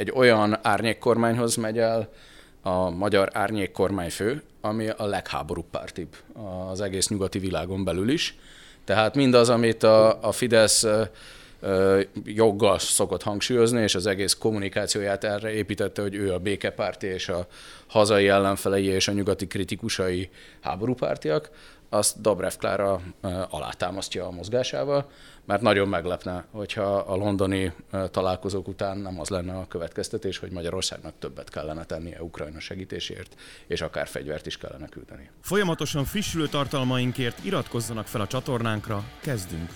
egy olyan árnyékkormányhoz megy el a magyar árnyékkormányfő, ami a legháborúbb pártibb az egész nyugati világon belül is. Tehát mindaz, amit a, a Fidesz joggal szokott hangsúlyozni, és az egész kommunikációját erre építette, hogy ő a békepárti és a hazai ellenfelei és a nyugati kritikusai háborúpártiak, azt Dobrev Klára alátámasztja a mozgásával, mert nagyon meglepne, hogyha a londoni találkozók után nem az lenne a következtetés, hogy Magyarországnak többet kellene tennie Ukrajna segítésért, és akár fegyvert is kellene küldeni. Folyamatosan frissülő tartalmainkért iratkozzanak fel a csatornánkra, kezdünk!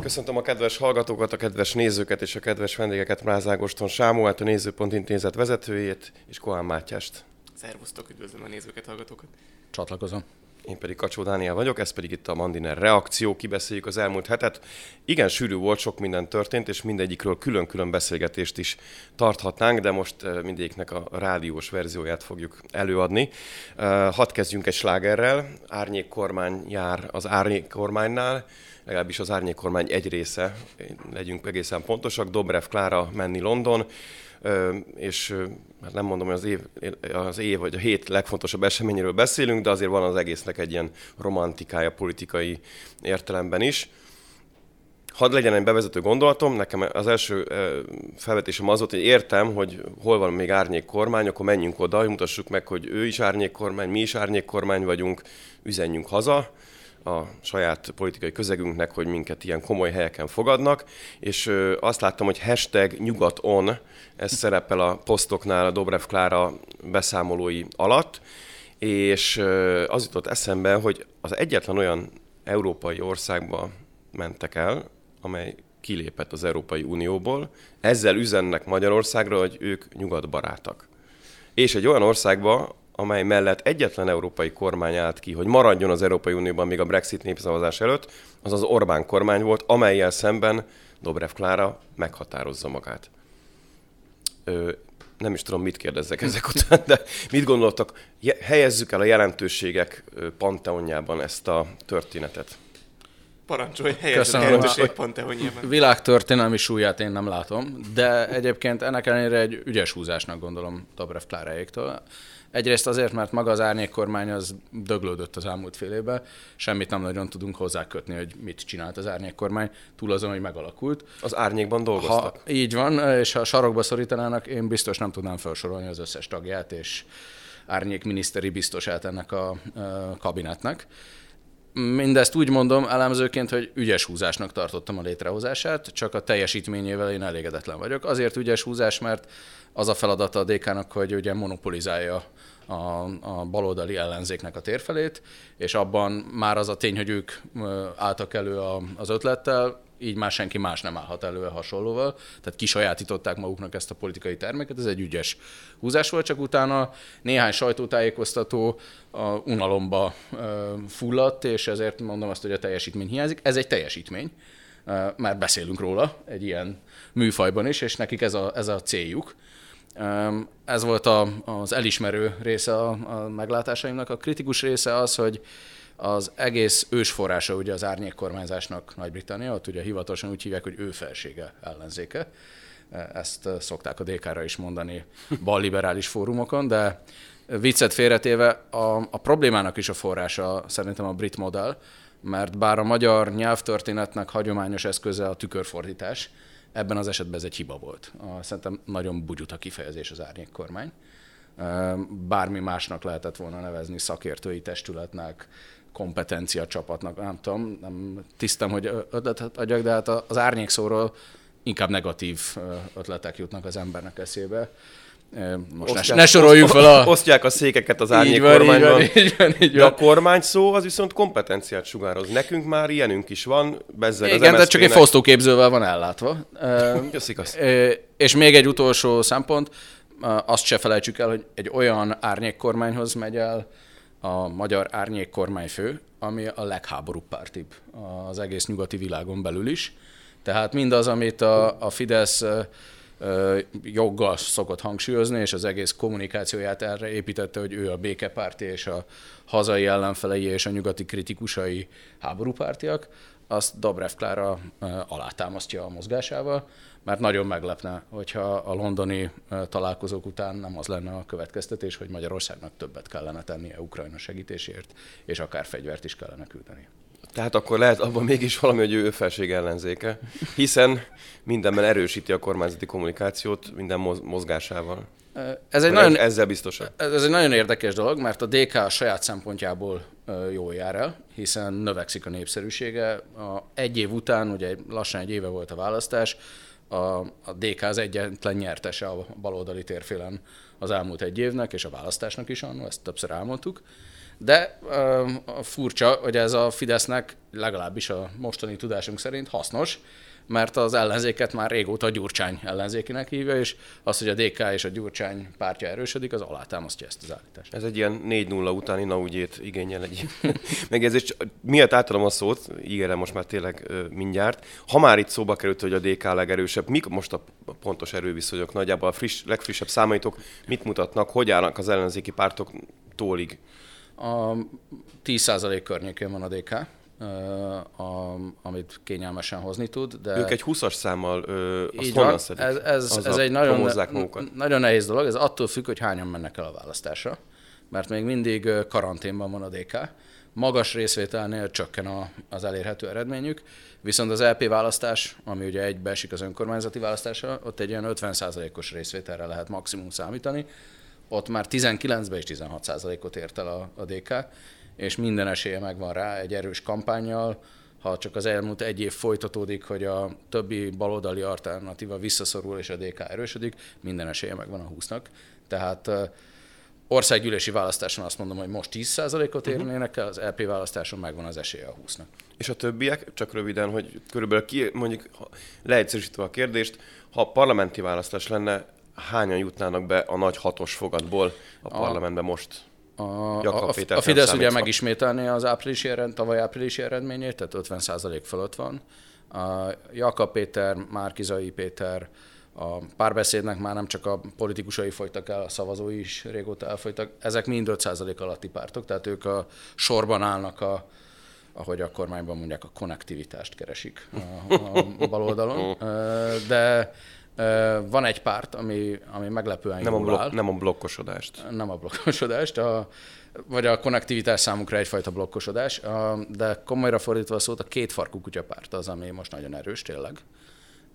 Köszöntöm a kedves hallgatókat, a kedves nézőket és a kedves vendégeket, Mráz Ágoston Sámuelt, a Nézőpont Intézet vezetőjét, és Kohán Mátyást. Szervusztok, üdvözlöm a nézőket, hallgatókat. Csatlakozom. Én pedig Kacsó Dániel vagyok, ez pedig itt a Mandiner Reakció, kibeszéljük az elmúlt hetet. Igen, sűrű volt, sok minden történt, és mindegyikről külön-külön beszélgetést is tarthatnánk, de most eh, mindegyiknek a rádiós verzióját fogjuk előadni. Eh, hadd kezdjünk egy slágerrel. Árnyék kormány jár az árnyék kormánynál, legalábbis az árnyék kormány egy része, legyünk egészen pontosak, Dobrev Klára menni London, és hát nem mondom, hogy az év, az év vagy a hét legfontosabb eseményéről beszélünk, de azért van az egésznek egy ilyen romantikája politikai értelemben is. Hadd legyen egy bevezető gondolatom, nekem az első felvetésem az volt, hogy értem, hogy hol van még árnyék kormány, akkor menjünk oda, mutassuk meg, hogy ő is árnyék kormány, mi is árnyék kormány vagyunk, üzenjünk haza, a saját politikai közegünknek, hogy minket ilyen komoly helyeken fogadnak, és azt láttam, hogy hashtag nyugaton, ez szerepel a posztoknál a Dobrev Klára beszámolói alatt, és az jutott eszembe, hogy az egyetlen olyan európai országba mentek el, amely kilépett az Európai Unióból, ezzel üzennek Magyarországra, hogy ők nyugatbarátak. És egy olyan országba, amely mellett egyetlen európai kormány állt ki, hogy maradjon az Európai Unióban még a Brexit népszavazás előtt, az az Orbán kormány volt, amelyel szemben Dobrev Klára meghatározza magát. Ö, nem is tudom, mit kérdezzek ezek után, de mit gondoltak, helyezzük el a jelentőségek panteonjában ezt a történetet? Parancsolj, helyezzük a jelentőség panteonjában. Világtörténelmi súlyát én nem látom, de egyébként ennek ellenére egy ügyes húzásnak gondolom Dobrev Kláráéktól. Egyrészt azért, mert maga az árnyékkormány az döglődött az elmúlt fél évben, semmit nem nagyon tudunk hozzákötni, hogy mit csinált az árnyékkormány, túl azon, hogy megalakult. Az árnyékban dolgoztak. Ha így van, és ha sarokba szorítanának, én biztos nem tudnám felsorolni az összes tagját, és árnyék miniszteri biztosát ennek a kabinetnek. Mindezt úgy mondom elemzőként, hogy ügyes húzásnak tartottam a létrehozását, csak a teljesítményével én elégedetlen vagyok. Azért ügyes húzás, mert az a feladata a DK-nak, hogy ugye monopolizálja a, a baloldali ellenzéknek a térfelét, és abban már az a tény, hogy ők álltak elő a, az ötlettel, így már senki más nem állhat elő a hasonlóval. Tehát kisajátították maguknak ezt a politikai terméket, ez egy ügyes húzás volt, csak utána néhány sajtótájékoztató a unalomba fulladt, és ezért mondom azt, hogy a teljesítmény hiányzik. Ez egy teljesítmény, már beszélünk róla egy ilyen műfajban is, és nekik ez a, ez a céljuk. Ez volt a, az elismerő része a, a meglátásaimnak. A kritikus része az, hogy az egész ősforrása ugye az árnyék kormányzásnak Nagy-Britannia, ott ugye hivatalosan úgy hívják, hogy ő felsége ellenzéke. Ezt szokták a DK-ra is mondani balliberális fórumokon, de viccet félretéve a, a problémának is a forrása szerintem a brit modell, mert bár a magyar nyelvtörténetnek hagyományos eszköze a tükörfordítás, ebben az esetben ez egy hiba volt. Szerintem nagyon bugyuta kifejezés az árnyék kormány. Bármi másnak lehetett volna nevezni szakértői testületnek, kompetencia csapatnak, nem tudom, nem tisztem, hogy ötletet adjak, de hát az árnyékszóról inkább negatív ötletek jutnak az embernek eszébe. Most osztják, ne, soroljuk fel a... Osztják a székeket az árnyék van, kormányban. Így van, így van, így van. De a kormány szó az viszont kompetenciát sugároz. Nekünk már ilyenünk is van. Bezzeg Igen, de csak egy fosztóképzővel van ellátva. Ez igaz. És még egy utolsó szempont, azt se felejtsük el, hogy egy olyan árnyék kormányhoz megy el a magyar árnyék kormányfő, ami a legháborúbb pártibb az egész nyugati világon belül is. Tehát mindaz, amit a, a Fidesz joggal szokott hangsúlyozni, és az egész kommunikációját erre építette, hogy ő a békepárti és a hazai ellenfelei és a nyugati kritikusai háborúpártiak, azt Dobrev Klára alátámasztja a mozgásával, mert nagyon meglepne, hogyha a londoni találkozók után nem az lenne a következtetés, hogy Magyarországnak többet kellene tennie Ukrajna segítésért, és akár fegyvert is kellene küldeni. Tehát akkor lehet abban mégis valami, hogy ő felség ellenzéke, hiszen mindenben erősíti a kormányzati kommunikációt minden mozgásával. Ez egy nagyon, ezzel biztosan. Ez egy nagyon érdekes dolog, mert a DK a saját szempontjából jól jár el, hiszen növekszik a népszerűsége. A egy év után, ugye lassan egy éve volt a választás, a, a DK az egyetlen nyertese a baloldali térfélen az elmúlt egy évnek, és a választásnak is annó, ezt többször elmondtuk. De uh, furcsa, hogy ez a Fidesznek legalábbis a mostani tudásunk szerint hasznos, mert az ellenzéket már régóta a Gyurcsány ellenzékinek hívja, és az, hogy a DK és a Gyurcsány pártja erősödik, az alátámasztja ezt az állítást. Ez egy ilyen 4-0 utáni naúgyét igényel egy megjegyzés. Miért átadom a szót, ígérem most már tényleg mindjárt. Ha már itt szóba került, hogy a DK legerősebb, mik most a pontos erőviszonyok nagyjából a friss, legfrissebb számaitok mit mutatnak, hogy állnak az ellenzéki pártok tólig? A 10% környékén van a DK, a, amit kényelmesen hozni tud. De ők egy 20-as számmal ö, azt Így van, szedik? Ez, ez, ez egy nagyon, nagyon nehéz dolog, ez attól függ, hogy hányan mennek el a választásra, mert még mindig karanténban van a DK, magas részvételnél csökken a, az elérhető eredményük, viszont az LP választás, ami ugye egybeesik az önkormányzati választásra, ott egy ilyen 50%-os részvételre lehet maximum számítani, ott már 19-ben is 16%-ot ért el a, a DK, és minden esélye megvan rá egy erős kampányjal, ha csak az elmúlt egy év folytatódik, hogy a többi baloldali alternatíva visszaszorul és a DK erősödik, minden esélye megvan a 20-nak. Tehát országgyűlési választáson azt mondom, hogy most 10%-ot mhm. érnének el, az LP választáson megvan az esélye a 20-nak. És a többiek, csak röviden, hogy körülbelül ki, mondjuk leegyszerűsítve a kérdést, ha parlamenti választás lenne, hányan jutnának be a nagy hatos fogadból a, a parlamentbe most? A, a, a Fidesz ugye megismételné az áprilisi ered, tavaly áprilisi eredményét, tehát 50% fölött van. A Jakab Péter, Márkizai Péter, a párbeszédnek már nem csak a politikusai folytak el, a szavazói is régóta elfolytak. Ezek mind 5% alatti pártok, tehát ők a sorban állnak a, ahogy a kormányban mondják, a konnektivitást keresik a, a baloldalon. De van egy párt, ami, ami meglepően nem jól a blok, áll. Nem a blokkosodást. Nem a blokkosodást, a, vagy a konnektivitás számukra egyfajta blokkosodás, a, de komolyra fordítva a szót, a két farkú kutyapárt az, ami most nagyon erős tényleg.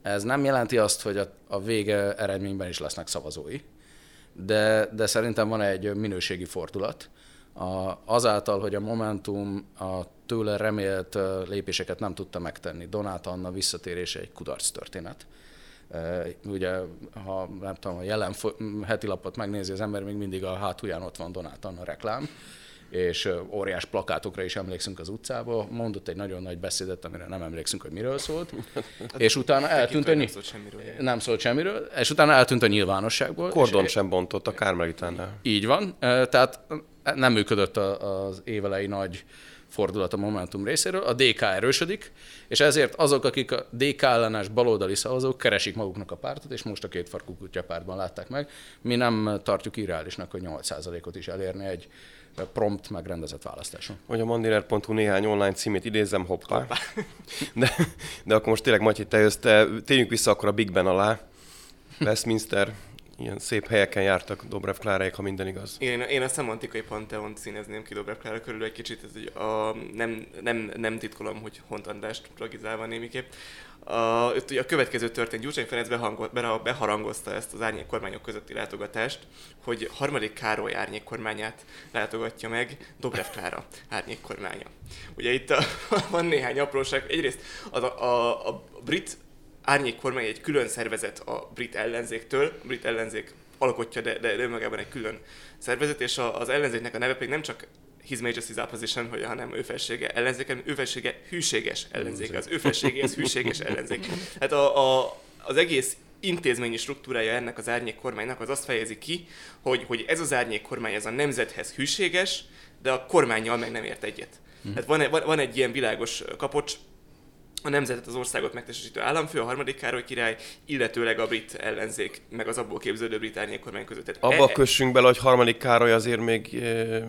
Ez nem jelenti azt, hogy a, a vége eredményben is lesznek szavazói, de, de szerintem van egy minőségi fordulat. A, azáltal, hogy a Momentum a tőle remélt lépéseket nem tudta megtenni, Donát Anna visszatérése egy kudarc történet Ugye, ha nem tudom, a jelen heti lapot megnézi az ember, még mindig a hátulján ott van Donátan a reklám, és óriás plakátokra is emlékszünk az utcába, mondott egy nagyon nagy beszédet, amire nem emlékszünk, hogy miről szólt, és utána eltűnt, hogy nem szólt semmiről. Nem szólt semmiről, és utána eltűnt a nyilvánosságból. Kordon sem bontott a Kármelitánál. Így van, tehát nem működött az évelei nagy fordulat a Momentum részéről, a DK erősödik, és ezért azok, akik a DK ellenes baloldali szavazók keresik maguknak a pártot, és most a két farkú kutya pártban látták meg. Mi nem tartjuk irreálisnak, hogy 8%-ot is elérni egy prompt megrendezett választáson. Hogy a mandiner.hu néhány online címét idézem, hoppá. hoppá. De, de akkor most tényleg, Matyi, te jössz, te, térjünk vissza akkor a Big Ben alá. Westminster, ilyen szép helyeken jártak Dobrev Kláráik, ha minden igaz. Én, én a szemantikai panteont színezném ki Dobrev Klára körül egy kicsit, ez egy, a, nem, nem, nem titkolom, hogy Hont Andrást tragizálva némiképp. A, a következő történt, Gyurcsány Ferenc beharangozta ezt az árnyék kormányok közötti látogatást, hogy harmadik Károly árnyék kormányát látogatja meg Dobrev Klára árnyék kormánya. Ugye itt a, van néhány apróság. Egyrészt az a, a, a brit árnyék kormány egy külön szervezet a brit ellenzéktől, a brit ellenzék alkotja, de, de, önmagában egy külön szervezet, és a, az ellenzéknek a neve pedig nem csak His Majesty's Opposition, hogy, hanem ő felsége ellenzék, hanem ő felsége hűséges ellenzék. Az ő felsége, ez hűséges ellenzék. Hát a, a, az egész intézményi struktúrája ennek az árnyék kormánynak az azt fejezi ki, hogy, hogy ez az árnyék kormány ez a nemzethez hűséges, de a kormányjal meg nem ért egyet. Hm. Hát van, van, van egy ilyen világos kapocs, a nemzetet, az országot megtestesítő államfő, a harmadik Károly király, illetőleg a brit ellenzék, meg az abból képződő brit kormány között. Tehát Abba e- kössünk bele, hogy harmadik Károly azért még, e,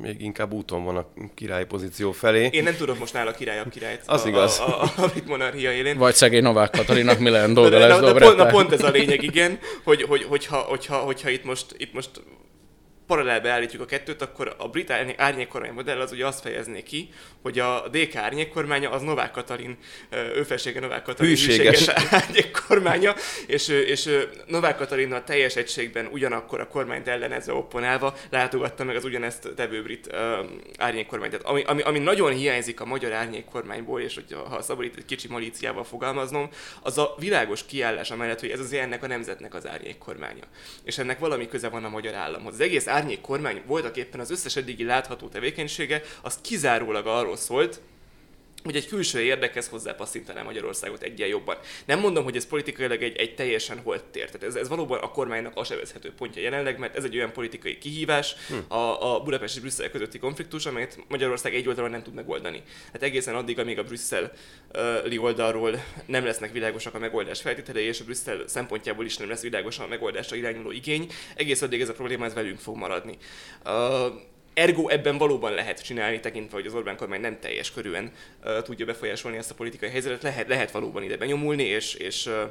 még inkább úton van a királyi pozíció felé. Én nem tudok most nála királyabb királyt az a, igaz. A, a, a brit monarchia élén. Vagy szegény Novák Katalinak mi lehet dolga lesz na, na, pont, na, pont ez a lényeg, igen, hogy, hogy, hogyha, hogyha, hogyha itt most, itt most paralelbe állítjuk a kettőt, akkor a brit árnyékkormány modell az ugye azt fejezné ki, hogy a DK árnyékkormánya az Novák Katalin, ő felsége Novák Katalin hűséges, hűséges árnyékkormánya, és, és Novák Katalinnal teljes egységben ugyanakkor a kormányt ellenezve opponálva látogatta meg az ugyanezt tevő brit árnyékkormányt. Tehát ami, ami, ami, nagyon hiányzik a magyar árnyékkormányból, és hogy ha szabad itt egy kicsi malíciával fogalmaznom, az a világos kiállás amellett, hogy ez az ennek a nemzetnek az árnyékkormánya. És ennek valami köze van a magyar államhoz. Az egész árnyék kormány voltak éppen az összes eddigi látható tevékenysége, az kizárólag arról szólt, hogy egy külső érdekhez hozzápasszintaná Magyarországot egyen jobban. Nem mondom, hogy ez politikailag egy, egy teljesen holt tér. Tehát ez, ez valóban a kormánynak asevezhető pontja jelenleg, mert ez egy olyan politikai kihívás, hm. a, a Budapest és Brüsszel közötti konfliktus, amelyet Magyarország egy oldalon nem tud megoldani. Hát egészen addig, amíg a brüsszeli oldalról nem lesznek világosak a megoldás feltételei, és a Brüsszel szempontjából is nem lesz világos a megoldásra irányuló igény, egész addig ez a probléma ez velünk fog maradni. Uh, Ergo ebben valóban lehet csinálni, tekintve, hogy az Orbán kormány nem teljes körűen uh, tudja befolyásolni ezt a politikai helyzetet, lehet, lehet valóban ide benyomulni, és, és uh,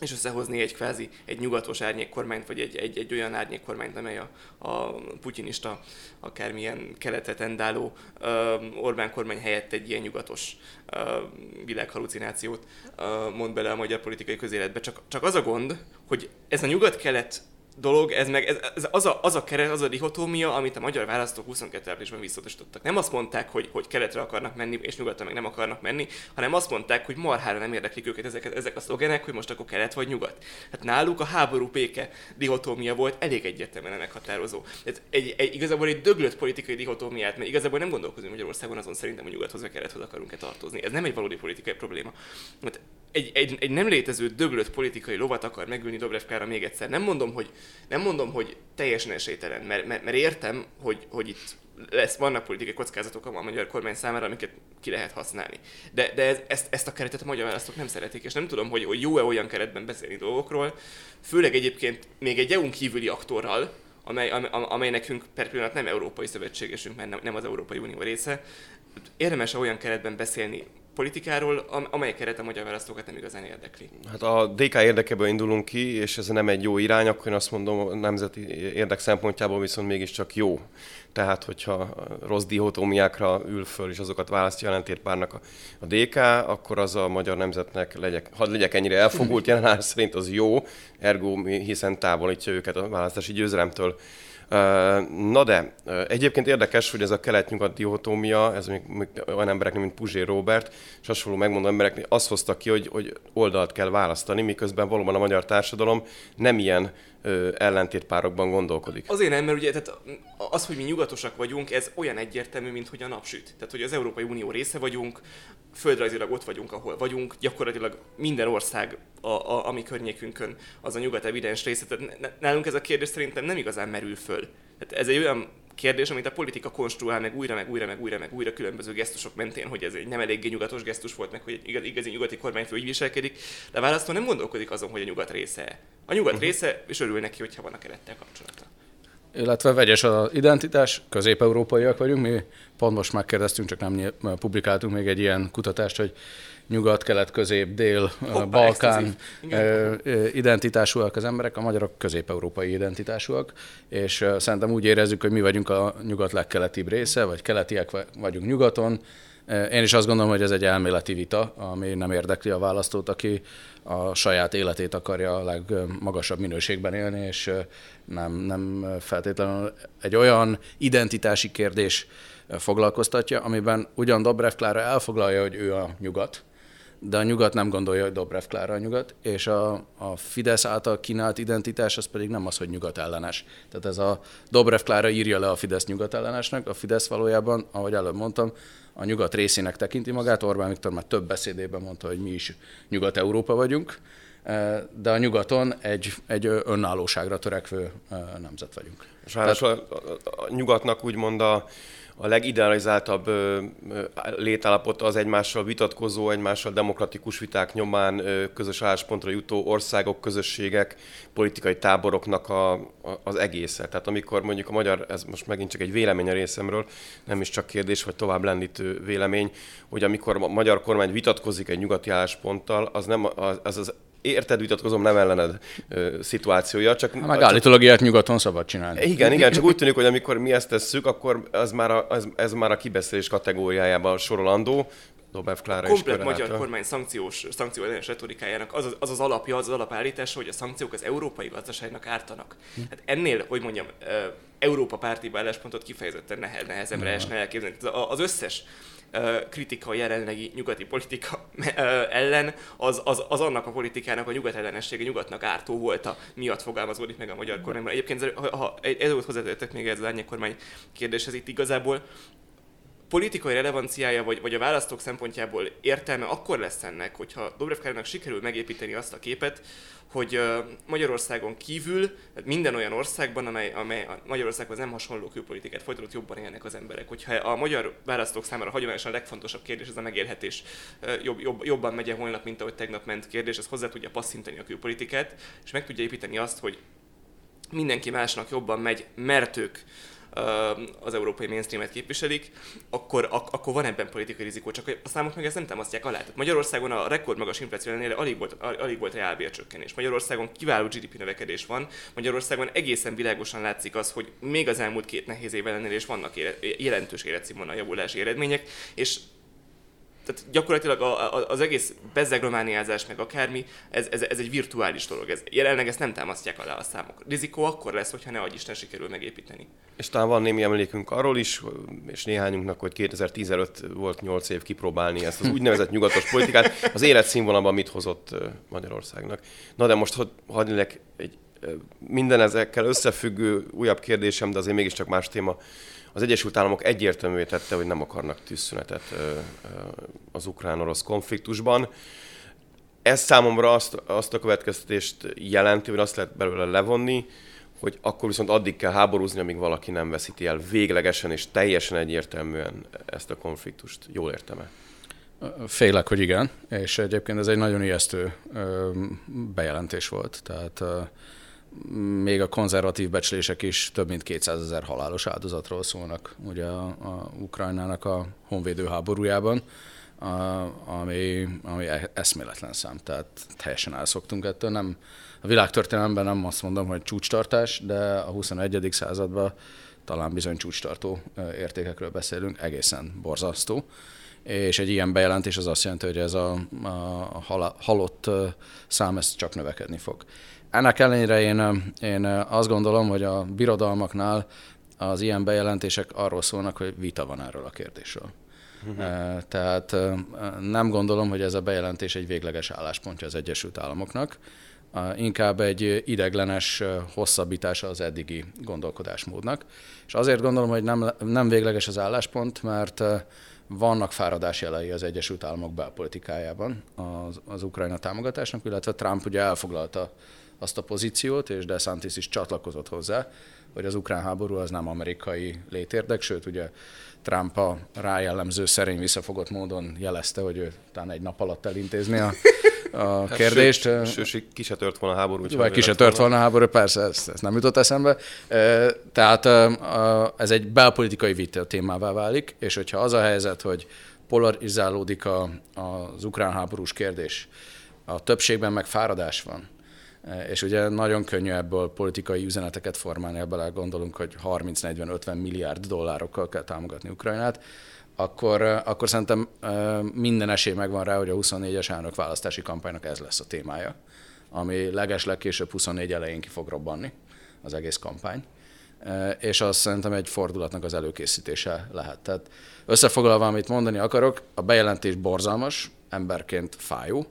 és összehozni egy kvázi egy nyugatos árnyékkormányt, vagy egy, egy, egy olyan árnyékkormányt, amely a, a putinista, akármilyen keletet tendáló uh, Orbán kormány helyett egy ilyen nyugatos uh, világhalucinációt uh, mond bele a magyar politikai közéletbe. Csak, csak az a gond, hogy ez a nyugat-kelet dolog, ez meg ez, ez az, a, az a keret, az a dihotómia, amit a magyar választók 22 áprilisban visszatosítottak. Nem azt mondták, hogy, hogy keletre akarnak menni, és nyugatra meg nem akarnak menni, hanem azt mondták, hogy marhára nem érdeklik őket ezek, ezek a szlogenek, hogy most akkor kelet vagy nyugat. Hát náluk a háború béke dihotómia volt elég egyértelműen meghatározó. Tehát egy, egy, igazából egy döglött politikai dihotómiát, mert igazából nem gondolkozunk Magyarországon azon szerintem, hogy nyugathoz vagy kelethoz akarunk-e tartozni. Ez nem egy valódi politikai probléma. Mert egy, egy, egy nem létező döglött politikai lovat akar megülni Dobrev Klára még egyszer. Nem mondom, hogy, nem mondom, hogy teljesen esélytelen, mert, mert, mert értem, hogy, hogy itt lesz, vannak politikai kockázatok a magyar kormány számára, amiket ki lehet használni. De, de ez, ezt, ezt a keretet a magyar választók nem szeretik, és nem tudom, hogy, hogy jó-e olyan keretben beszélni dolgokról, főleg egyébként még egy EU-n kívüli aktorral, amely, amely nekünk per pillanat nem európai szövetségesünk, mert nem, nem az Európai Unió része. Érdemes olyan keretben beszélni politikáról, amely keret a magyar választókat nem igazán érdekli. Hát a DK érdekeből indulunk ki, és ez nem egy jó irány, akkor én azt mondom, a nemzeti érdek szempontjából viszont mégiscsak jó. Tehát, hogyha rossz dihotómiákra ül föl, és azokat választja ellentétpárnak a, a DK, akkor az a magyar nemzetnek, legyek, hadd legyek ennyire elfogult jelenállás szerint, az jó, ergo hiszen távolítja őket a választási győzelemtől. Na de, egyébként érdekes, hogy ez a kelet-nyugat dihotómia, ez még, még olyan embereknek, mint Puzsé Robert, és hasonló megmondó embereknek azt hozta ki, hogy, hogy oldalt kell választani, miközben valóban a magyar társadalom nem ilyen ö, ellentétpárokban gondolkodik. Azért nem, mert ugye tehát az, hogy mi nyugatosak vagyunk, ez olyan egyértelmű, mint hogy a napsüt. Tehát, hogy az Európai Unió része vagyunk, földrajzilag ott vagyunk, ahol vagyunk, gyakorlatilag minden ország a, a, a környékünkön az a nyugat evidens része. Tehát nálunk ez a kérdés szerintem nem igazán merül föl. Tehát ez egy olyan kérdés, amit a politika konstruál meg újra, meg újra, meg újra, meg újra különböző gesztusok mentén, hogy ez egy nem eléggé nyugatos gesztus volt, meg hogy egy igaz, igazi nyugati kormányfő úgy viselkedik, de a választó nem gondolkodik azon, hogy a nyugat része. A nyugat uh-huh. része, és örül neki, hogyha van a kerettel kapcsolata illetve vegyes az identitás, közép-európaiak vagyunk, mi pont most megkérdeztünk, csak nem publikáltunk még egy ilyen kutatást, hogy nyugat, kelet, közép, dél, Hoppá, Balkán identitásúak az emberek, a magyarok közép-európai identitásúak, és szerintem úgy érezzük, hogy mi vagyunk a nyugat legkeletibb része, vagy keletiek vagyunk nyugaton, én is azt gondolom, hogy ez egy elméleti vita, ami nem érdekli a választót, aki a saját életét akarja a legmagasabb minőségben élni, és nem, nem feltétlenül egy olyan identitási kérdés foglalkoztatja, amiben ugyan Dobrev Klára elfoglalja, hogy ő a nyugat, de a nyugat nem gondolja, hogy Dobrev Klára a nyugat, és a, a Fidesz által kínált identitás az pedig nem az, hogy nyugat ellenes. Tehát ez a Dobrev Klára írja le a Fidesz nyugat ellenesnek, a Fidesz valójában, ahogy előbb mondtam, a nyugat részének tekinti magát. Orbán Viktor már több beszédében mondta, hogy mi is Nyugat-Európa vagyunk, eh, de a nyugaton egy, egy önállóságra törekvő eh, nemzet vagyunk. És a, a, a nyugatnak úgymond a, a legidealizáltabb létállapota az egymással vitatkozó, egymással demokratikus viták nyomán közös álláspontra jutó országok, közösségek, politikai táboroknak a, a, az egésze. Tehát amikor mondjuk a magyar, ez most megint csak egy vélemény a részemről, nem is csak kérdés, vagy tovább lendítő vélemény, hogy amikor a magyar kormány vitatkozik egy nyugati állásponttal, az nem az, az, az érted, vitatkozom, nem ellened ö, szituációja. Csak, ha, meg állítólag ilyet nyugaton szabad csinálni. Igen, igen, csak úgy tűnik, hogy amikor mi ezt tesszük, akkor az már a, ez, ez már a kibeszélés kategóriájában sorolandó. Dobrev Klára komplet magyar kormány szankciós, szankció ellenes retorikájának az az, az az alapja, az az alapállítás, hogy a szankciók az európai gazdaságnak ártanak. Hm. Hát ennél, hogy mondjam, Európa párti álláspontot kifejezetten nehezemre esne elképzelni. Az összes kritika a jelenlegi nyugati politika ellen, az, az, az annak a politikának a nyugat ellenessége, nyugatnak ártó volt a miatt fogalmazódik meg a magyar kormányban. Egyébként, ha, ha ez volt hozzátettek még ez az kormány kérdéshez itt igazából, politikai relevanciája, vagy, vagy a választók szempontjából értelme akkor lesz ennek, hogyha Dobrev Kárnak sikerül megépíteni azt a képet, hogy Magyarországon kívül, minden olyan országban, amely, amely a Magyarországhoz nem hasonló külpolitikát folytatott, jobban élnek az emberek. Hogyha a magyar választók számára hagyományosan a legfontosabb kérdés ez a megélhetés, jobb, jobb, jobban megye holnap, mint ahogy tegnap ment kérdés, ez hozzá tudja passzintani a külpolitikát, és meg tudja építeni azt, hogy mindenki másnak jobban megy, mert ők az európai mainstreamet képviselik, akkor, ak- akkor van ebben politikai rizikó, csak a számok meg ezt nem támasztják alá. Tehát Magyarországon a rekordmagas infláció ellenére alig volt, alig volt reálbércsökkenés. Magyarországon kiváló GDP növekedés van, Magyarországon egészen világosan látszik az, hogy még az elmúlt két nehéz év ellenére is vannak éle- jelentős életszínvonal javulási eredmények, és tehát gyakorlatilag a, a, az egész bezegromániázás meg akármi, ez, ez, ez, egy virtuális dolog. Ez, jelenleg ezt nem támasztják alá a számok. Rizikó akkor lesz, hogyha ne Isten sikerül megépíteni. És talán van némi emlékünk arról is, és néhányunknak, hogy 2015 volt 8 év kipróbálni ezt az úgynevezett nyugatos politikát. Az életszínvonalban mit hozott Magyarországnak? Na de most hadd egy minden ezekkel összefüggő újabb kérdésem, de azért mégiscsak más téma az Egyesült Államok egyértelművé tette, hogy nem akarnak tűzszünetet az ukrán-orosz konfliktusban. Ez számomra azt, azt a következtetést jelenti, hogy azt lehet belőle levonni, hogy akkor viszont addig kell háborúzni, amíg valaki nem veszíti el véglegesen és teljesen egyértelműen ezt a konfliktust. Jól értem-e? Félek, hogy igen, és egyébként ez egy nagyon ijesztő bejelentés volt. Tehát még a konzervatív becslések is több mint 200 ezer halálos áldozatról szólnak ugye a, a Ukrajnának a honvédő háborújában, a, ami, ami e, eszméletlen szám, tehát teljesen elszoktunk ettől. Nem, a világtörténelemben nem azt mondom, hogy csúcstartás, de a 21. században talán bizony csúcstartó értékekről beszélünk, egészen borzasztó. És egy ilyen bejelentés az azt jelenti, hogy ez a, a halott szám ez csak növekedni fog. Ennek ellenére én, én azt gondolom, hogy a birodalmaknál az ilyen bejelentések arról szólnak, hogy vita van erről a kérdésről. Uh-huh. Tehát nem gondolom, hogy ez a bejelentés egy végleges álláspontja az Egyesült Államoknak, inkább egy ideglenes hosszabbítása az eddigi gondolkodásmódnak. És azért gondolom, hogy nem, nem végleges az álláspont, mert vannak fáradás jelei az Egyesült Államok belpolitikájában az, az Ukrajna támogatásnak, illetve Trump ugye elfoglalta azt a pozíciót, és DeSantis is csatlakozott hozzá, hogy az ukrán háború az nem amerikai létérdek, sőt ugye Trump a rájellemző szerény visszafogott módon jelezte, hogy ő talán egy nap alatt elintézni a, a hát kérdést. Sőt, sőt, ki se tört volna a háború. Vagy ki se tört volna a háború, persze, ez, ez nem jutott eszembe. Tehát ez egy belpolitikai vita témává válik, és hogyha az a helyzet, hogy polarizálódik a, az ukrán háborús kérdés, a többségben meg fáradás van, és ugye nagyon könnyű ebből politikai üzeneteket formálni, ebből gondolunk, hogy 30-40-50 milliárd dollárokkal kell támogatni Ukrajnát, akkor, akkor szerintem minden esély megvan rá, hogy a 24-es elnök választási kampánynak ez lesz a témája, ami leges legkésőbb 24 elején ki fog robbanni az egész kampány és az szerintem egy fordulatnak az előkészítése lehet. Tehát összefoglalva, amit mondani akarok, a bejelentés borzalmas, emberként fájó,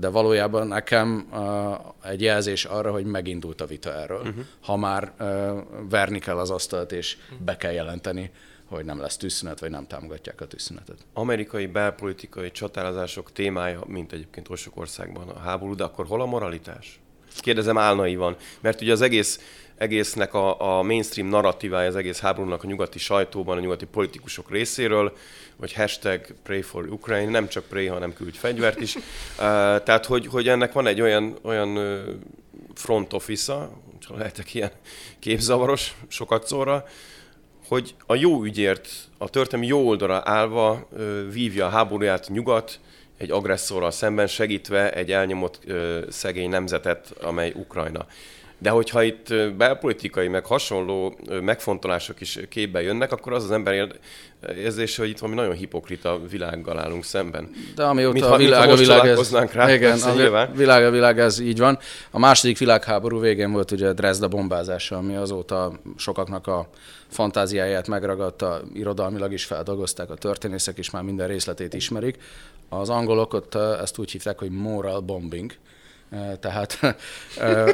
de valójában nekem uh, egy jelzés arra, hogy megindult a vita erről. Uh-huh. Ha már uh, verni kell az asztalt, és be kell jelenteni, hogy nem lesz tűzszünet, vagy nem támogatják a tűzszünetet. Amerikai belpolitikai csatározások témája, mint egyébként oly sok országban a háború, de akkor hol a moralitás? Kérdezem álnaivan, mert ugye az egész egésznek a, a mainstream narratívája, az egész háborúnak a nyugati sajtóban, a nyugati politikusok részéről, vagy hashtag pray for Ukraine, nem csak pray, hanem küldj fegyvert is. Tehát, hogy, hogy ennek van egy olyan, olyan front office-a, ha lehetek ilyen képzavaros sokat szóra, hogy a jó ügyért, a történelmi jó oldalra állva vívja a háborúját nyugat, egy agresszorral szemben segítve egy elnyomott szegény nemzetet, amely Ukrajna. De hogyha itt belpolitikai, meg hasonló megfontolások is képbe jönnek, akkor az az ember érzése, hogy itt valami nagyon hipokrita világgal állunk szemben. De amióta Mit, a világ, a világ ez, rá, igen, a nyilván. világ, a világ ez így van. A második világháború végén volt ugye Dresda bombázása, ami azóta sokaknak a fantáziáját megragadta, irodalmilag is feldolgozták, a történészek is már minden részletét ismerik. Az angolok ott ezt úgy hívták, hogy moral bombing, tehát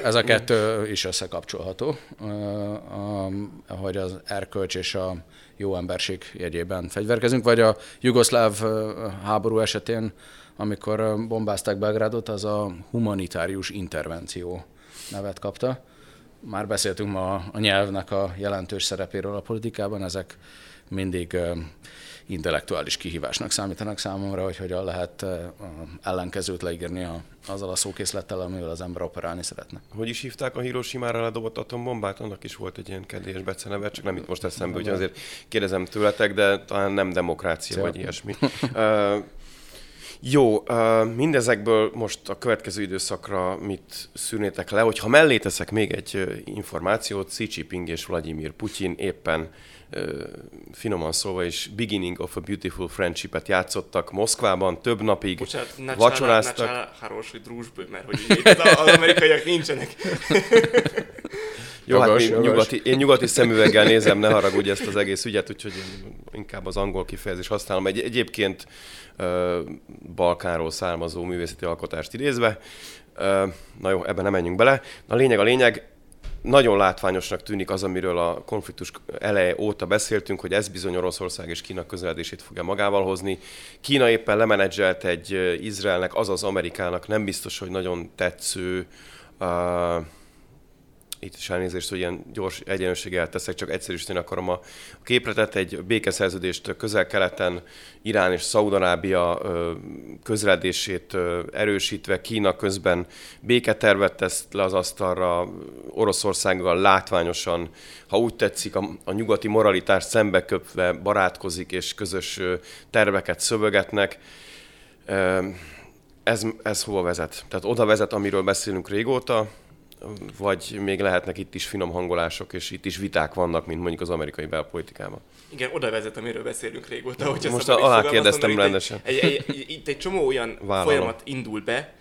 ez a kettő is összekapcsolható, hogy az erkölcs és a jó emberség jegyében fegyverkezünk, vagy a jugoszláv háború esetén, amikor bombázták Belgrádot, az a humanitárius intervenció nevet kapta. Már beszéltünk ma a nyelvnek a jelentős szerepéről a politikában, ezek mindig intellektuális kihívásnak számítanak számomra, hogy hogyan lehet ellenkezőt leírni a, azzal a szókészlettel, amivel az ember operálni szeretne. Hogy is hívták a Hiroshima-ra ledobott atombombát? Annak is volt egy ilyen kedélyes beceneve, csak nem itt most eszembe, hogy azért kérdezem tőletek, de talán nem demokrácia vagy ilyesmi. uh, jó, uh, mindezekből most a következő időszakra mit szűrnétek le, hogyha mellé teszek még egy információt, Xi Jinping és Vladimir Putyin éppen finoman szólva is Beginning of a Beautiful Friendship-et játszottak Moszkvában, több napig Bocsánat, ne vacsoráztak. Háros, hogy drúzsből, mert hogy az, az amerikaiak nincsenek. Jó, hát jogos, hát nyugati, én nyugati szemüveggel nézem, ne haragudj ezt az egész ügyet, úgyhogy én inkább az angol kifejezés használom. Egy, egyébként uh, Balkánról származó művészeti alkotást idézve. Uh, na jó, ebben nem menjünk bele. A lényeg a lényeg, nagyon látványosnak tűnik az, amiről a konfliktus eleje óta beszéltünk, hogy ez bizony Oroszország és Kína közeledését fogja magával hozni. Kína éppen lemenedzselt egy Izraelnek, azaz Amerikának nem biztos, hogy nagyon tetsző uh, itt is elnézést, hogy ilyen gyors egyenlőséggel teszek, csak egyszerűsíteni akarom a képletet. Egy békeszerződést közel-keleten Irán és Szaudarábia közledését erősítve, Kína közben béketervet tesz le az asztalra, Oroszországgal látványosan, ha úgy tetszik, a, a nyugati moralitást szembeköpve barátkozik és közös terveket szövegetnek. Ez, ez hova vezet? Tehát oda vezet, amiről beszélünk régóta, vagy még lehetnek itt is finom hangolások, és itt is viták vannak, mint mondjuk az amerikai belpolitikában. Igen, oda vezet, amiről beszélünk régóta. Hogy Most alá kérdeztem rendesen. Egy, egy, egy, itt egy csomó olyan Vállalom. folyamat indul be,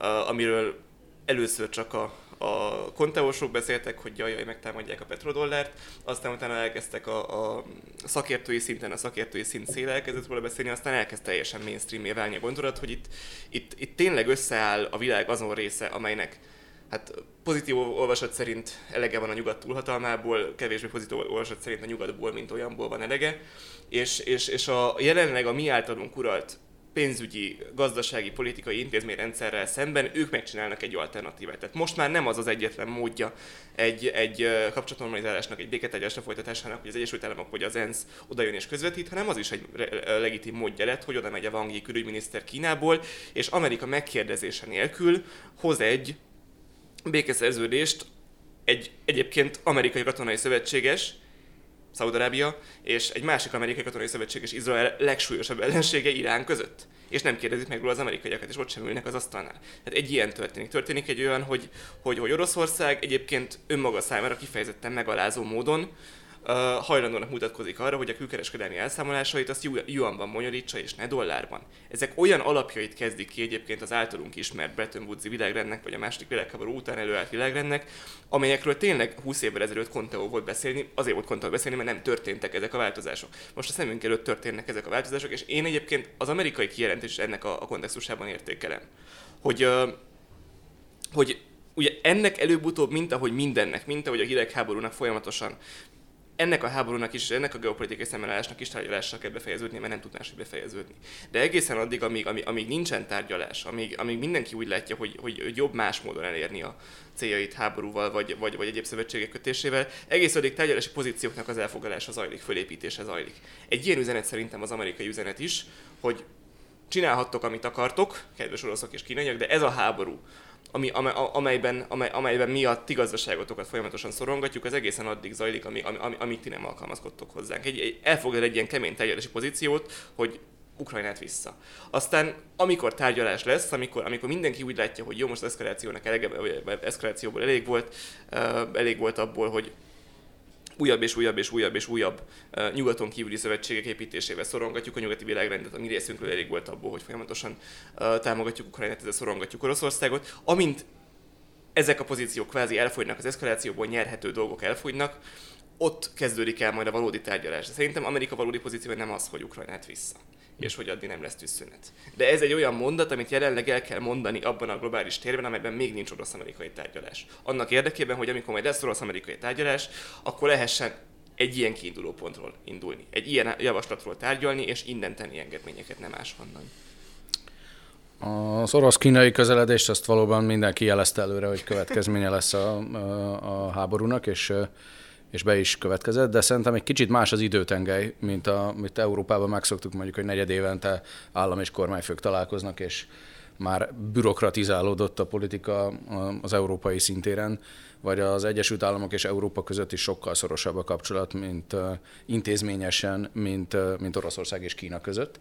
uh, amiről először csak a, a konteósok beszéltek, hogy jaj, jaj, megtámadják a petrodollárt, aztán utána elkezdtek a, a szakértői szinten, a szakértői szint széle elkezdett róla beszélni, aztán elkezd teljesen mainstream válni a gondolat, hogy itt, itt, itt tényleg összeáll a világ azon része, amelynek hát pozitív olvasat szerint elege van a nyugat túlhatalmából, kevésbé pozitív olvasat szerint a nyugatból, mint olyanból van elege, és, és, és a jelenleg a mi általunk uralt pénzügyi, gazdasági, politikai intézményrendszerrel szemben ők megcsinálnak egy alternatívát. Tehát most már nem az az egyetlen módja egy, egy kapcsolatnormalizálásnak, egy béketegyesre folytatásának, hogy az Egyesült Államok vagy az ENSZ odajön és közvetít, hanem az is egy legitim módja lett, hogy oda megy a Wang Yi külügyminiszter Kínából, és Amerika megkérdezése nélkül hoz egy békeszerződést egy egyébként amerikai katonai szövetséges, Szaudarábia, és egy másik amerikai katonai szövetséges Izrael legsúlyosabb ellensége Irán között. És nem kérdezik meg róla az amerikaiakat, és ott sem ülnek az asztalnál. Tehát egy ilyen történik. Történik egy olyan, hogy, hogy, hogy Oroszország egyébként önmaga számára kifejezetten megalázó módon hajlandónak mutatkozik arra, hogy a külkereskedelmi elszámolásait azt yuanban bonyolítsa, és ne dollárban. Ezek olyan alapjait kezdik ki egyébként az általunk ismert Bretton Woods-i világrendnek, vagy a második világháború után előállt világrendnek, amelyekről tényleg 20 évvel ezelőtt Conteo volt beszélni, azért volt Conteo beszélni, mert nem történtek ezek a változások. Most a szemünk előtt történnek ezek a változások, és én egyébként az amerikai kijelentés ennek a, a kontextusában értékelem. Hogy, hogy ugye ennek előbb-utóbb, mint ahogy mindennek, mint ahogy a hidegháborúnak folyamatosan ennek a háborúnak is, ennek a geopolitikai szemmelásnak is tárgyalással kell befejeződni, mert nem tud máshogy befejeződni. De egészen addig, amíg, amíg, amíg nincsen tárgyalás, amíg, amíg mindenki úgy látja, hogy, hogy, hogy jobb más módon elérni a céljait háborúval vagy, vagy, vagy egyéb szövetségek kötésével, egész addig tárgyalási pozícióknak az elfogadása zajlik, fölépítése zajlik. Egy ilyen üzenet szerintem az amerikai üzenet is, hogy csinálhattok, amit akartok, kedves oroszok és kínaiak, de ez a háború, ami, amelyben, amely, amelyben mi a ti gazdaságotokat folyamatosan szorongatjuk, az egészen addig zajlik, ami, ami, amíg ti nem alkalmazkodtok hozzánk. Egy, egy, elfogad egy ilyen kemény tárgyalási pozíciót, hogy Ukrajnát vissza. Aztán, amikor tárgyalás lesz, amikor, amikor mindenki úgy látja, hogy jó, most az eszkalációnak elege, vagy eszkalációból elég volt, elég volt abból, hogy újabb és újabb és újabb és újabb uh, nyugaton kívüli szövetségek építésével szorongatjuk a nyugati világrendet, a mi részünkről elég volt abból, hogy folyamatosan uh, támogatjuk Ukrajnát, ezzel szorongatjuk Oroszországot. Amint ezek a pozíciók kvázi elfogynak, az eszkalációból nyerhető dolgok elfogynak, ott kezdődik el majd a valódi tárgyalás. De szerintem Amerika valódi pozíciója nem az, hogy Ukrajnát vissza és hogy addig nem lesz tűzszünet. De ez egy olyan mondat, amit jelenleg el kell mondani abban a globális térben, amelyben még nincs orosz-amerikai tárgyalás. Annak érdekében, hogy amikor majd lesz orosz-amerikai tárgyalás, akkor lehessen egy ilyen kiinduló pontról indulni, egy ilyen javaslatról tárgyalni, és innen tenni engedményeket, nem máshonnan. Az orosz-kínai közeledést azt valóban mindenki jelezte előre, hogy következménye lesz a, a, háborúnak, és és be is következett, de szerintem egy kicsit más az időtengely, mint amit Európában megszoktuk, mondjuk, hogy negyed évente állam és kormányfők találkoznak, és már bürokratizálódott a politika az európai szintéren, vagy az Egyesült Államok és Európa között is sokkal szorosabb a kapcsolat, mint intézményesen, mint, mint Oroszország és Kína között.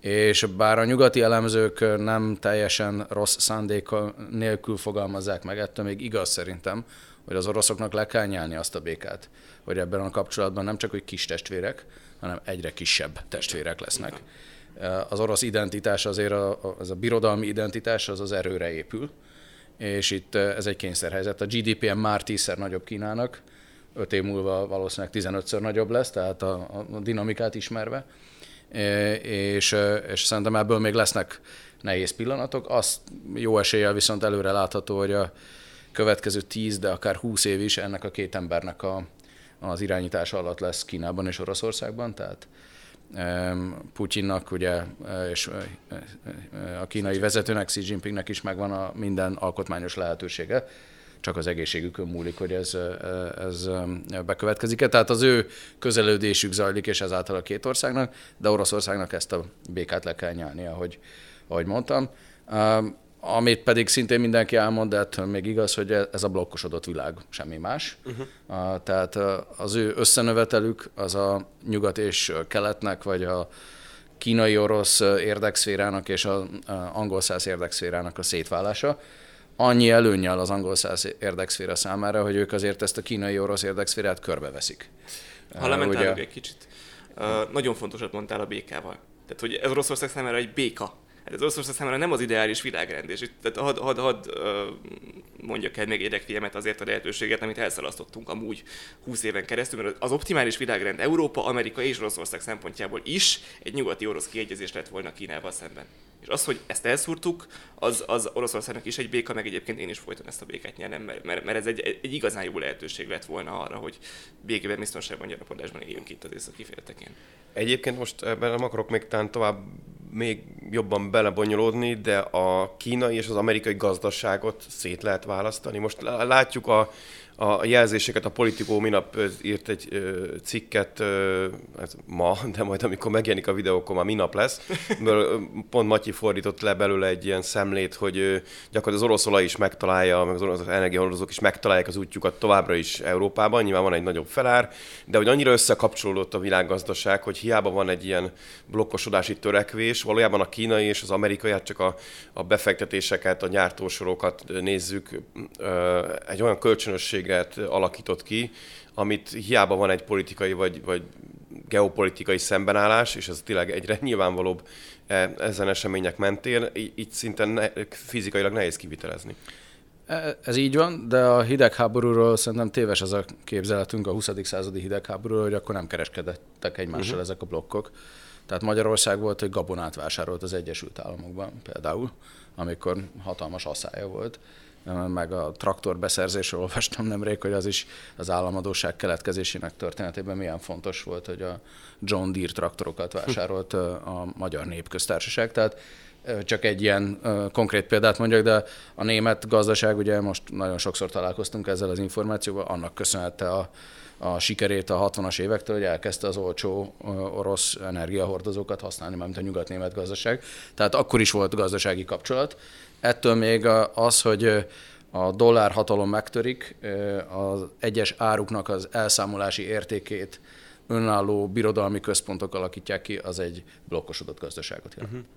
És bár a nyugati elemzők nem teljesen rossz szándéka nélkül fogalmazzák meg, ettől még igaz szerintem, hogy az oroszoknak le kell nyelni azt a békát, hogy ebben a kapcsolatban nem csak, hogy kis testvérek, hanem egyre kisebb testvérek lesznek. Az orosz identitás azért, a, az a birodalmi identitás az az erőre épül, és itt ez egy kényszerhelyzet. A GDP már tízszer nagyobb Kínának, öt év múlva valószínűleg 15-ször nagyobb lesz, tehát a, a dinamikát ismerve, és, és szerintem ebből még lesznek nehéz pillanatok. Azt jó eséllyel viszont előre látható, hogy a, következő 10, de akár 20 év is ennek a két embernek a, az irányítása alatt lesz Kínában és Oroszországban, tehát Putyinnak ugye, és a kínai vezetőnek, Xi Jinpingnek is megvan a minden alkotmányos lehetősége, csak az egészségükön múlik, hogy ez, ez bekövetkezik-e. Tehát az ő közelődésük zajlik, és ezáltal a két országnak, de Oroszországnak ezt a békát le kell nyelni, ahogy, ahogy mondtam. Amit pedig szintén mindenki elmond, de hát még igaz, hogy ez a blokkosodott világ, semmi más. Uh-huh. Tehát az ő összenövetelük az a nyugat és keletnek, vagy a kínai-orosz érdekszférának és az angol száz érdekszférának a szétválása. Annyi előnyel az angol száz érdekszféra számára, hogy ők azért ezt a kínai-orosz érdekszférát körbeveszik. Ha lementálunk egy kicsit. Uh, nagyon fontosat mondtál a békával. Tehát, hogy ez Oroszország számára egy béka Hát ez Oroszország számára nem az ideális világrend, és itt tehát hadd had, had, mondjak el még érdekfilmet azért a lehetőséget, amit elszalasztottunk amúgy 20 éven keresztül, mert az optimális világrend Európa, Amerika és Oroszország szempontjából is egy nyugati orosz kiegyezés lett volna Kínával szemben. És az, hogy ezt elszúrtuk, az, az Oroszországnak is egy béka, meg egyébként én is folyton ezt a békát nyernem, mert, mert, mert ez egy, egy igazán jó lehetőség lett volna arra, hogy békében, biztonságban, gyarapodásban éljünk itt az északi féltekén. Egyébként most ebben nem akarok még talán tovább még jobban belebonyolódni, de a kínai és az amerikai gazdaságot szét lehet választani. Most látjuk a a jelzéseket, a politikó minap írt egy cikket, hát ma, de majd amikor megjelenik a videó, akkor már minap lesz, pont Matyi fordított le belőle egy ilyen szemlét, hogy gyakorlatilag az orosz is megtalálja, meg az orosz energiahordozók is megtalálják az útjukat továbbra is Európában, nyilván van egy nagyobb felár, de hogy annyira összekapcsolódott a világgazdaság, hogy hiába van egy ilyen blokkosodási törekvés, valójában a kínai és az amerikai, hát csak a, a befektetéseket, a gyártósorokat nézzük, egy olyan kölcsönösségre térséget alakított ki, amit hiába van egy politikai vagy, vagy geopolitikai szembenállás, és ez tényleg egyre nyilvánvalóbb e, ezen események mentén, így szinte ne, fizikailag nehéz kivitelezni. E, ez így van, de a hidegháborúról szerintem téves az a képzeletünk, a 20. századi hidegháborúról, hogy akkor nem kereskedettek egymással uh-huh. ezek a blokkok. Tehát Magyarország volt, hogy gabonát vásárolt az Egyesült Államokban például, amikor hatalmas asszája volt meg a traktor beszerzésről olvastam nemrég, hogy az is az államadóság keletkezésének történetében milyen fontos volt, hogy a John Deere traktorokat vásárolt a Magyar Népköztársaság. Tehát csak egy ilyen konkrét példát mondjak, de a német gazdaság, ugye most nagyon sokszor találkoztunk ezzel az információval, annak köszönhette a, a sikerét a 60-as évektől, hogy elkezdte az olcsó orosz energiahordozókat használni, mint a nyugat-német gazdaság. Tehát akkor is volt gazdasági kapcsolat. Ettől még az, hogy a dollár hatalom megtörik, az egyes áruknak az elszámolási értékét önálló birodalmi központok alakítják ki, az egy blokkosodott gazdaságot jelent. Uh-huh.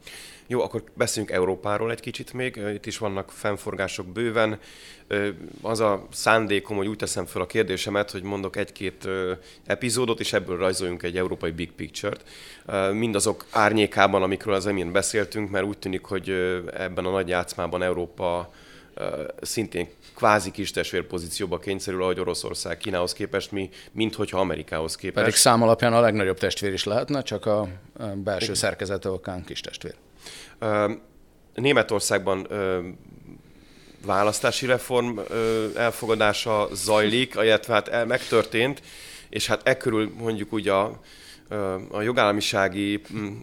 Jó, akkor beszéljünk Európáról egy kicsit még. Itt is vannak fennforgások bőven. Az a szándékom, hogy úgy teszem fel a kérdésemet, hogy mondok egy-két epizódot, és ebből rajzoljunk egy európai big picture-t. Mindazok árnyékában, amikről az emén beszéltünk, mert úgy tűnik, hogy ebben a nagy játszmában Európa szintén kvázi kis testvér pozícióba kényszerül, ahogy Oroszország Kínához képest, mi, mint hogyha Amerikához képest. Pedig szám alapján a legnagyobb testvér is lehetne, csak a belső szerkezete okán kis testvér. Németországban választási reform elfogadása zajlik, illetve hát megtörtént, és hát e körül mondjuk úgy a a jogállamisági mm,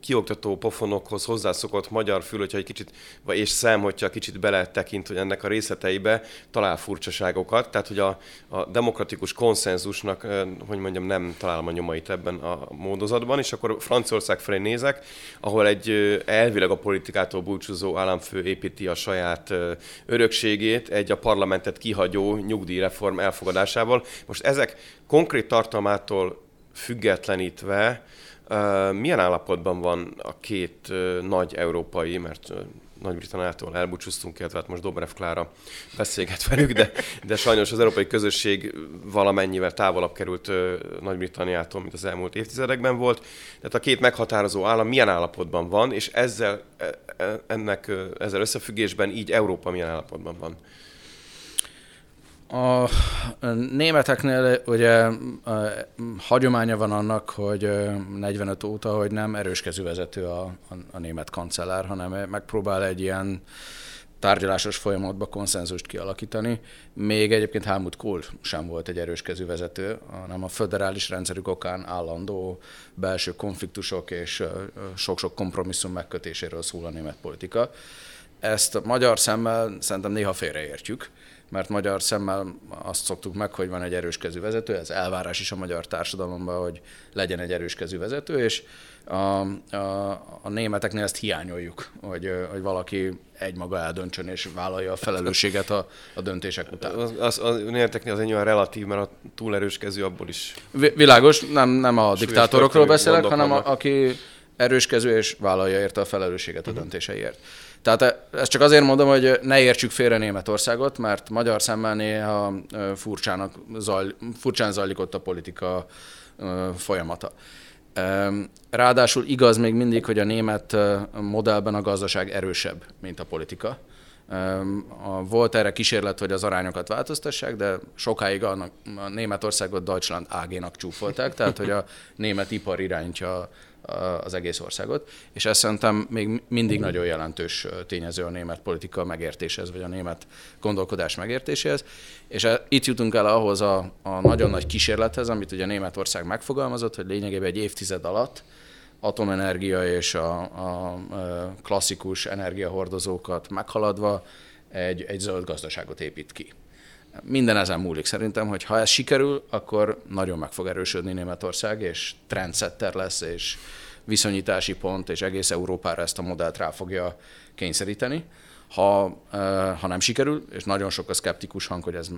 kioktató pofonokhoz hozzászokott magyar fül, hogyha egy kicsit, vagy és szem, hogyha kicsit beletekint, hogy ennek a részleteibe talál furcsaságokat, tehát hogy a, a demokratikus konszenzusnak, hogy mondjam, nem találom a nyomait ebben a módozatban, és akkor Franciaország felé nézek, ahol egy elvileg a politikától búcsúzó államfő építi a saját örökségét egy a parlamentet kihagyó nyugdíjreform elfogadásával. Most ezek konkrét tartalmától függetlenítve, milyen állapotban van a két nagy európai, mert nagy-Britanniától elbúcsúztunk, illetve hát most Dobrev Klára beszélget velük, de, de sajnos az európai közösség valamennyivel távolabb került Nagy-Britanniától, mint az elmúlt évtizedekben volt. Tehát a két meghatározó állam milyen állapotban van, és ezzel, e, e, ennek, ezzel összefüggésben így Európa milyen állapotban van? A németeknél ugye a hagyománya van annak, hogy 45 óta, hogy nem erőskező vezető a, a, a német kancellár, hanem megpróbál egy ilyen tárgyalásos folyamatba konszenzust kialakítani. Még egyébként Helmut Kohl sem volt egy erőskező vezető, hanem a föderális rendszerük okán állandó belső konfliktusok és sok-sok kompromisszum megkötéséről szól a német politika. Ezt a magyar szemmel szerintem néha félreértjük mert magyar szemmel azt szoktuk meg, hogy van egy erős kezű vezető, ez elvárás is a magyar társadalomban, hogy legyen egy erős kezű vezető, és a, a, a németeknél ezt hiányoljuk, hogy, hogy valaki egymaga eldöntsön és vállalja a felelősséget a, a döntések után. Az, az, az németeknél az egy olyan relatív, mert a túl erős kezű abból is. Világos, nem, nem a diktátorokról beszélek, hanem a, aki erős kezű és vállalja érte a felelősséget a uh-huh. döntéseiért. Tehát ezt csak azért mondom, hogy ne értsük félre Németországot, mert magyar szemmel néha furcsának zajl, furcsán zajlik ott a politika folyamata. Ráadásul igaz még mindig, hogy a német modellben a gazdaság erősebb, mint a politika. Volt erre kísérlet, hogy az arányokat változtassák, de sokáig a, a Németországot Deutschland AG-nak csúfolták, tehát hogy a német ipar irányítja az egész országot, és ez szerintem még mindig nagyon jelentős tényező a német politika megértéshez, vagy a német gondolkodás megértéséhez, és itt jutunk el ahhoz a, a nagyon nagy kísérlethez, amit ugye Németország megfogalmazott, hogy lényegében egy évtized alatt atomenergia és a, a klasszikus energiahordozókat meghaladva egy, egy zöld gazdaságot épít ki. Minden ezen múlik szerintem, hogy ha ez sikerül, akkor nagyon meg fog erősödni Németország, és trendsetter lesz, és viszonyítási pont, és egész Európára ezt a modellt rá fogja kényszeríteni. Ha, ha nem sikerül, és nagyon sok a szkeptikus hang, hogy ez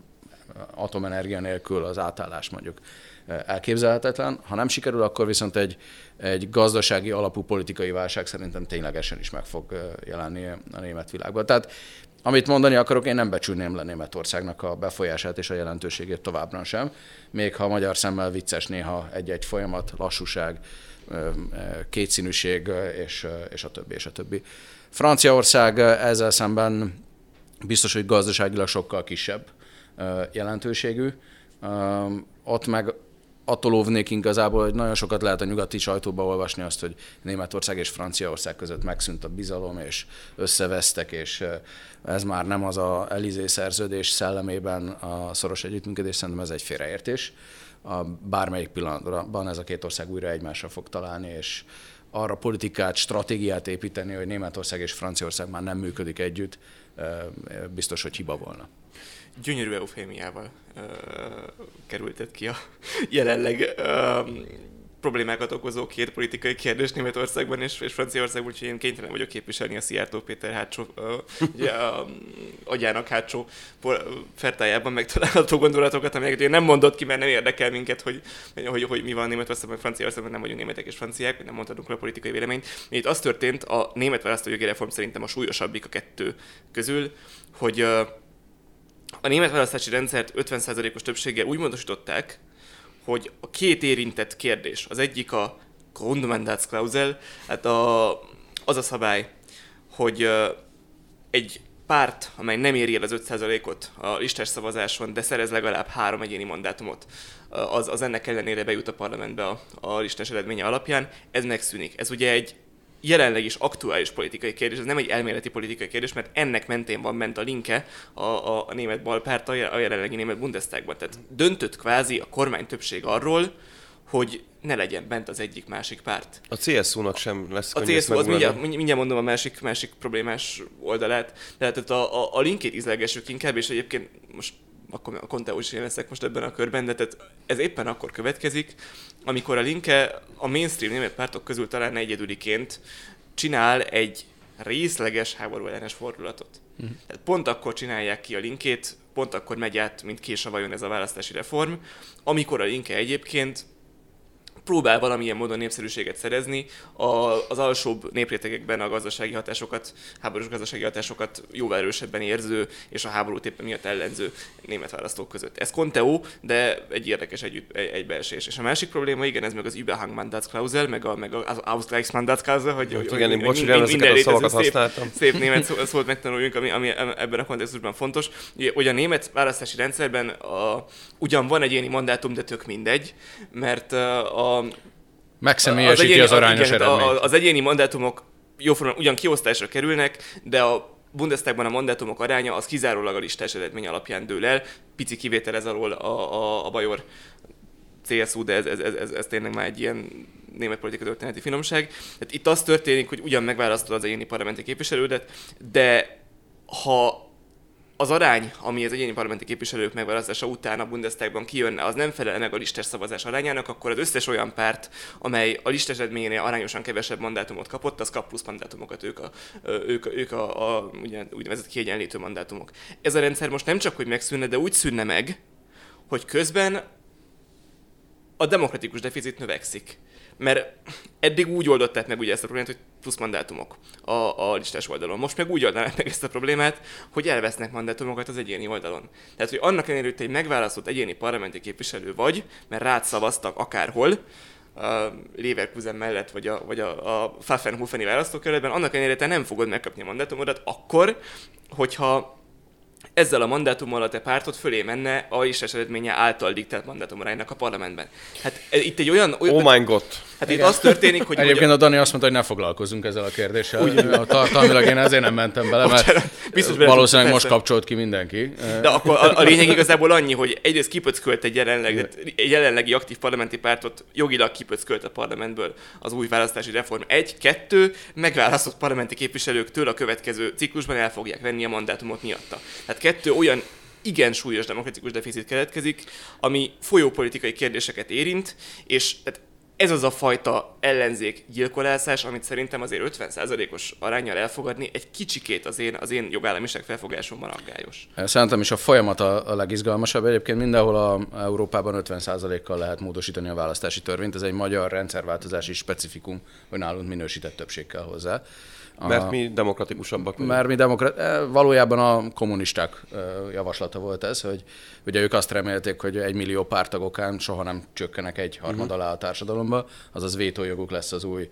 atomenergia nélkül az átállás mondjuk elképzelhetetlen. Ha nem sikerül, akkor viszont egy, egy gazdasági alapú politikai válság szerintem ténylegesen is meg fog jelenni a német világban. Tehát amit mondani akarok, én nem becsülném le Németországnak a befolyását és a jelentőségét továbbra sem, még ha magyar szemmel vicces néha egy-egy folyamat, lassúság, kétszínűség és, és a többi, és a többi. Franciaország ezzel szemben biztos, hogy gazdaságilag sokkal kisebb jelentőségű. Ott meg attól óvnék igazából, hogy nagyon sokat lehet a nyugati sajtóba olvasni azt, hogy Németország és Franciaország között megszűnt a bizalom, és összevesztek, és ez már nem az a Elizé szerződés szellemében a szoros együttműködés, szerintem ez egy félreértés. A bármelyik pillanatban ez a két ország újra egymásra fog találni, és arra politikát, stratégiát építeni, hogy Németország és Franciaország már nem működik együtt, biztos, hogy hiba volna gyönyörű eufémiával kerültet ki a jelenleg uh, problémákat okozó két politikai kérdés Németországban és, és Franciaországban, úgyhogy én kénytelen vagyok képviselni a Szijjártó Péter hátsó, ugye a agyának hátsó fertájában megtalálható gondolatokat, amelyeket én nem mondott ki, mert nem érdekel minket, hogy, hogy, hogy mi van Németországban, Franciaországban, nem vagyunk németek és franciák, nem mondhatunk le a politikai véleményt. Itt az történt, a német választójogi reform szerintem a súlyosabbik a kettő közül, hogy a német választási rendszert 50%-os többséggel úgy módosították, hogy a két érintett kérdés, az egyik a Grundmandatsklausel, hát a, az a szabály, hogy egy párt, amely nem éri el az 5%-ot a listás szavazáson, de szerez legalább három egyéni mandátumot, az, az ennek ellenére bejut a parlamentbe a, a listás eredménye alapján, ez megszűnik. Ez ugye egy jelenleg is aktuális politikai kérdés, ez nem egy elméleti politikai kérdés, mert ennek mentén van ment a linke a, a, a német balpárt a jelenlegi német Bundestagban. Tehát döntött kvázi a kormány többség arról, hogy ne legyen bent az egyik másik párt. A CSU-nak sem lesz A CSU, az mindjárt, mindjárt mondom a másik, másik problémás oldalát. Tehát a, a, a linkét izlegessük inkább, és egyébként most akkor a Conteo is én leszek most ebben a körben, de tehát ez éppen akkor következik, amikor a Linke a mainstream német pártok közül talán egyedüliként csinál egy részleges háború ellenes fordulatot. Uh-huh. Tehát pont akkor csinálják ki a linkét, pont akkor megy át, mint kés a vajon ez a választási reform, amikor a linke egyébként próbál valamilyen módon népszerűséget szerezni, a, az alsóbb néprétegekben a gazdasági hatásokat, háborús gazdasági hatásokat jóval erősebben érző és a háborút éppen miatt ellenző német választók között. Ez Conteo, de egy érdekes egy, egybeesés. És a másik probléma, igen, ez meg az Überhangmandatsklausel, meg, a, meg az Ausgleichsmandatsklausel, hogy, hogy, igen, hogy, bocs, hogy ezeket a szavakat szép, használtam. Szép német szó, szót megtanuljunk, ami, ami ebben a kontextusban fontos. Ugye, hogy a német választási rendszerben a, ugyan van egyéni mandátum, de tök mindegy, mert a Megszemélyesíti az, egyéni, az arányos igen, eredményt. Az egyéni mandátumok jóformán ugyan kiosztásra kerülnek, de a Bundestagban a mandátumok aránya az kizárólag a listás eredmény alapján dől el. Pici kivétel ez alól a, a, a Bajor CSU, de ez, ez, ez, ez, ez tényleg már egy ilyen német politika történeti finomság. Tehát itt az történik, hogy ugyan megválasztod az egyéni parlamenti képviselődet, de ha az arány, ami az egyéni parlamenti képviselők megválasztása után a Bundestagban kijönne, az nem felel meg a listás szavazás arányának, akkor az összes olyan párt, amely a listás eredményénél arányosan kevesebb mandátumot kapott, az kap plusz mandátumokat, ők a, ők, ők a, a ugye, úgynevezett kiegyenlítő mandátumok. Ez a rendszer most nem csak, hogy megszűnne, de úgy szűnne meg, hogy közben a demokratikus deficit növekszik. Mert eddig úgy oldották meg ugye ezt a problémát, hogy plusz mandátumok a, a listás oldalon. Most meg úgy oldanák meg ezt a problémát, hogy elvesznek mandátumokat az egyéni oldalon. Tehát, hogy annak ellenére, hogy te egy megválasztott egyéni parlamenti képviselő vagy, mert rád szavaztak akárhol, a Leverkusen mellett, vagy a, vagy a, a Pfaffenhofeni választókerületben, annak ellenére te nem fogod megkapni a mandátumodat akkor, hogyha ezzel a mandátummal a te pártod fölé menne a is eredménye által diktált mandátumránynak a parlamentben. Hát itt egy olyan... olyan oh my god! Hát itt az történik, hogy... Egyébként a Dani azt mondta, hogy ne foglalkozunk ezzel a kérdéssel. Úgy, a tartalmilag én ezért nem mentem bele, mert Biztos valószínűleg most kapcsolt ki mindenki. De akkor a, a lényeg igazából annyi, hogy egyrészt kipöckölt egy, jelenleg, egy jelenlegi aktív parlamenti pártot, jogilag kipöckölt a parlamentből az új választási reform. Egy, kettő, megválasztott parlamenti képviselőktől a következő ciklusban el fogják venni a mandátumot miatta. Tehát kettő olyan igen súlyos demokratikus deficit keletkezik, ami folyópolitikai kérdéseket érint, és tehát ez az a fajta ellenzék gyilkolászás, amit szerintem azért 50%-os arányjal elfogadni egy kicsikét az én, az én jogállamiság felfogásomban aggályos. Szerintem is a folyamat a, a legizgalmasabb. Egyébként mindenhol a Európában 50%-kal lehet módosítani a választási törvényt. Ez egy magyar rendszerváltozási specifikum, hogy nálunk minősített többség kell hozzá. Mert mi demokratikusabbak vagyunk. Mert mi demokrat... Eh, valójában a kommunisták eh, javaslata volt ez, hogy ugye ők azt remélték, hogy egy millió pártagokán soha nem csökkenek egy harmad uh-huh. alá a társadalomba, azaz vétójoguk lesz az új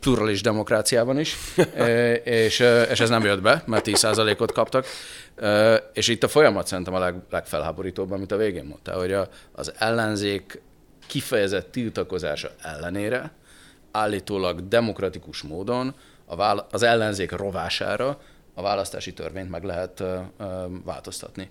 pluralis demokráciában is, eh, és, és ez nem jött be, mert 10%-ot kaptak. És itt a folyamat szerintem a leg, legfelháborítóbb, amit a végén mondta, hogy a, az ellenzék kifejezett tiltakozása ellenére állítólag demokratikus módon a vála- az ellenzék rovására a választási törvényt meg lehet változtatni.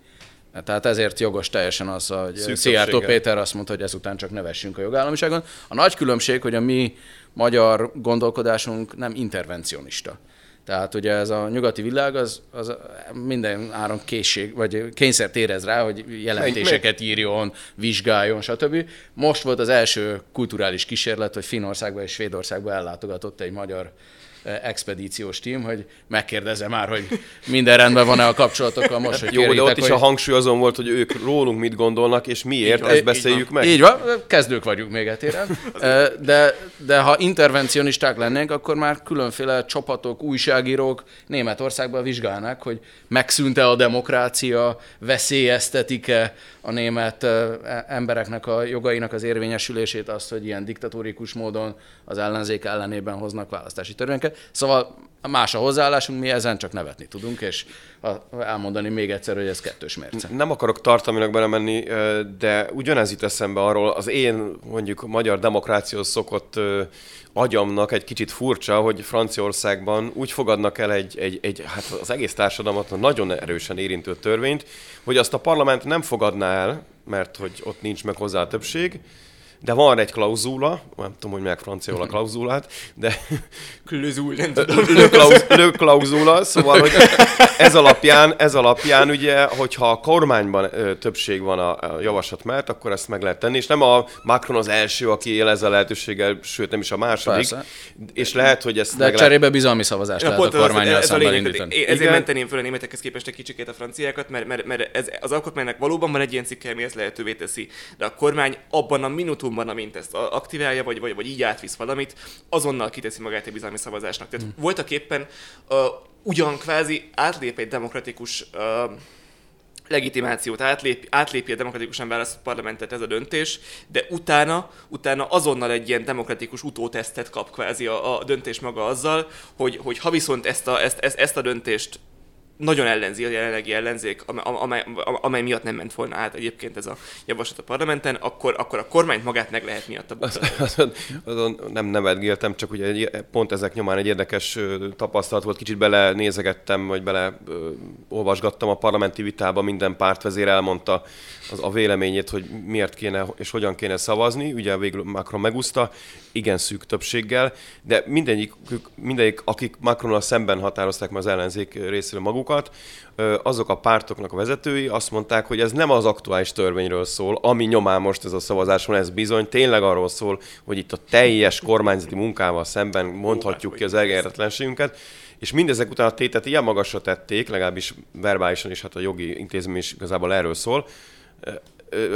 Tehát ezért jogos teljesen az, hogy Szijjártó. Péter azt mondta, hogy ezután csak nevessünk a jogállamiságon. A nagy különbség, hogy a mi magyar gondolkodásunk nem intervencionista. Tehát ugye ez a nyugati világ, az, az minden áron készség, vagy kényszert érez rá, hogy jelentéseket írjon, vizsgáljon, stb. Most volt az első kulturális kísérlet, hogy Finnországba és Svédországba ellátogatott egy magyar expedíciós tím, hogy megkérdezze már, hogy minden rendben van-e a kapcsolatokkal most, hogy Jó, de ott kéritek, is hogy... a hangsúly azon volt, hogy ők rólunk mit gondolnak, és miért, van, ezt így beszéljük meg. Így van, kezdők vagyunk még etéren. De, de ha intervencionisták lennénk, akkor már különféle csapatok, újságírók Németországban vizsgálnák, hogy megszűnte a demokrácia, veszélyeztetik-e a német embereknek a jogainak az érvényesülését, azt, hogy ilyen diktatórikus módon az ellenzék ellenében hoznak választási törvényeket. Szóval más a hozzáállásunk, mi ezen csak nevetni tudunk, és elmondani még egyszer, hogy ez kettős mérce. Nem akarok tartalmilag belemenni, de ugyanez jut eszembe arról, az én mondjuk magyar demokráciához szokott agyamnak egy kicsit furcsa, hogy Franciaországban úgy fogadnak el egy, egy, egy hát az egész társadalmat nagyon erősen érintő törvényt, hogy azt a parlament nem fogadná el, mert hogy ott nincs meg hozzá a többség, de van egy klauzula, nem tudom, hogy meg franciául a klauzulát, de Klözul, nem tudom. Le klauz, le klauzula, szóval, hogy ez alapján, ez alapján ugye, hogyha a kormányban többség van a, a javaslat mellett, akkor ezt meg lehet tenni, és nem a Macron az első, aki él ezzel a lehetőséggel, sőt nem is a második, Persze. és lehet, hogy ezt De meg lehet... cserébe bizalmi szavazást Ja, lehet a kormányjal ez a szemben lényeg, indítani. ezért Igen. menteném föl a németekhez képest egy kicsikét a franciákat, mert, mert, mert ez, az alkotmánynak valóban van egy ilyen cikke, ami ezt lehetővé teszi, de a kormány abban a minutumban, amint ezt aktiválja, vagy, vagy, vagy így átvisz valamit, azonnal kiteszi magát egy bizalmi szavazásnak. Tehát Hmm. voltak éppen uh, ugyan kvázi átlép egy demokratikus uh, legitimációt, átlép, átlépi a demokratikusan választott parlamentet ez a döntés, de utána, utána azonnal egy ilyen demokratikus utótesztet kap kvázi a, a döntés maga azzal, hogy, hogy ha viszont ezt a, ezt, ezt, ezt a döntést nagyon ellenzi a jelenlegi ellenzék, amely, amely, miatt nem ment volna át egyébként ez a javaslat a parlamenten, akkor, akkor a kormányt magát meg lehet miatta buktatni. Azon, azon nem nevetgéltem, csak ugye pont ezek nyomán egy érdekes tapasztalat volt, kicsit bele nézegettem, vagy bele ö, olvasgattam a parlamenti vitába, minden pártvezér elmondta az, a véleményét, hogy miért kéne és hogyan kéne szavazni, ugye végül Macron megúszta, igen szűk többséggel, de mindegyik, mindegyik akik Macronnal szemben határozták meg az ellenzék részéről magukat, azok a pártoknak a vezetői azt mondták, hogy ez nem az aktuális törvényről szól, ami nyomán most ez a szavazás van, ez bizony tényleg arról szól, hogy itt a teljes kormányzati munkával szemben mondhatjuk ki az elégedetlenségünket, és mindezek után a tétet ilyen magasra tették, legalábbis verbálisan is, hát a jogi intézmény is igazából erről szól,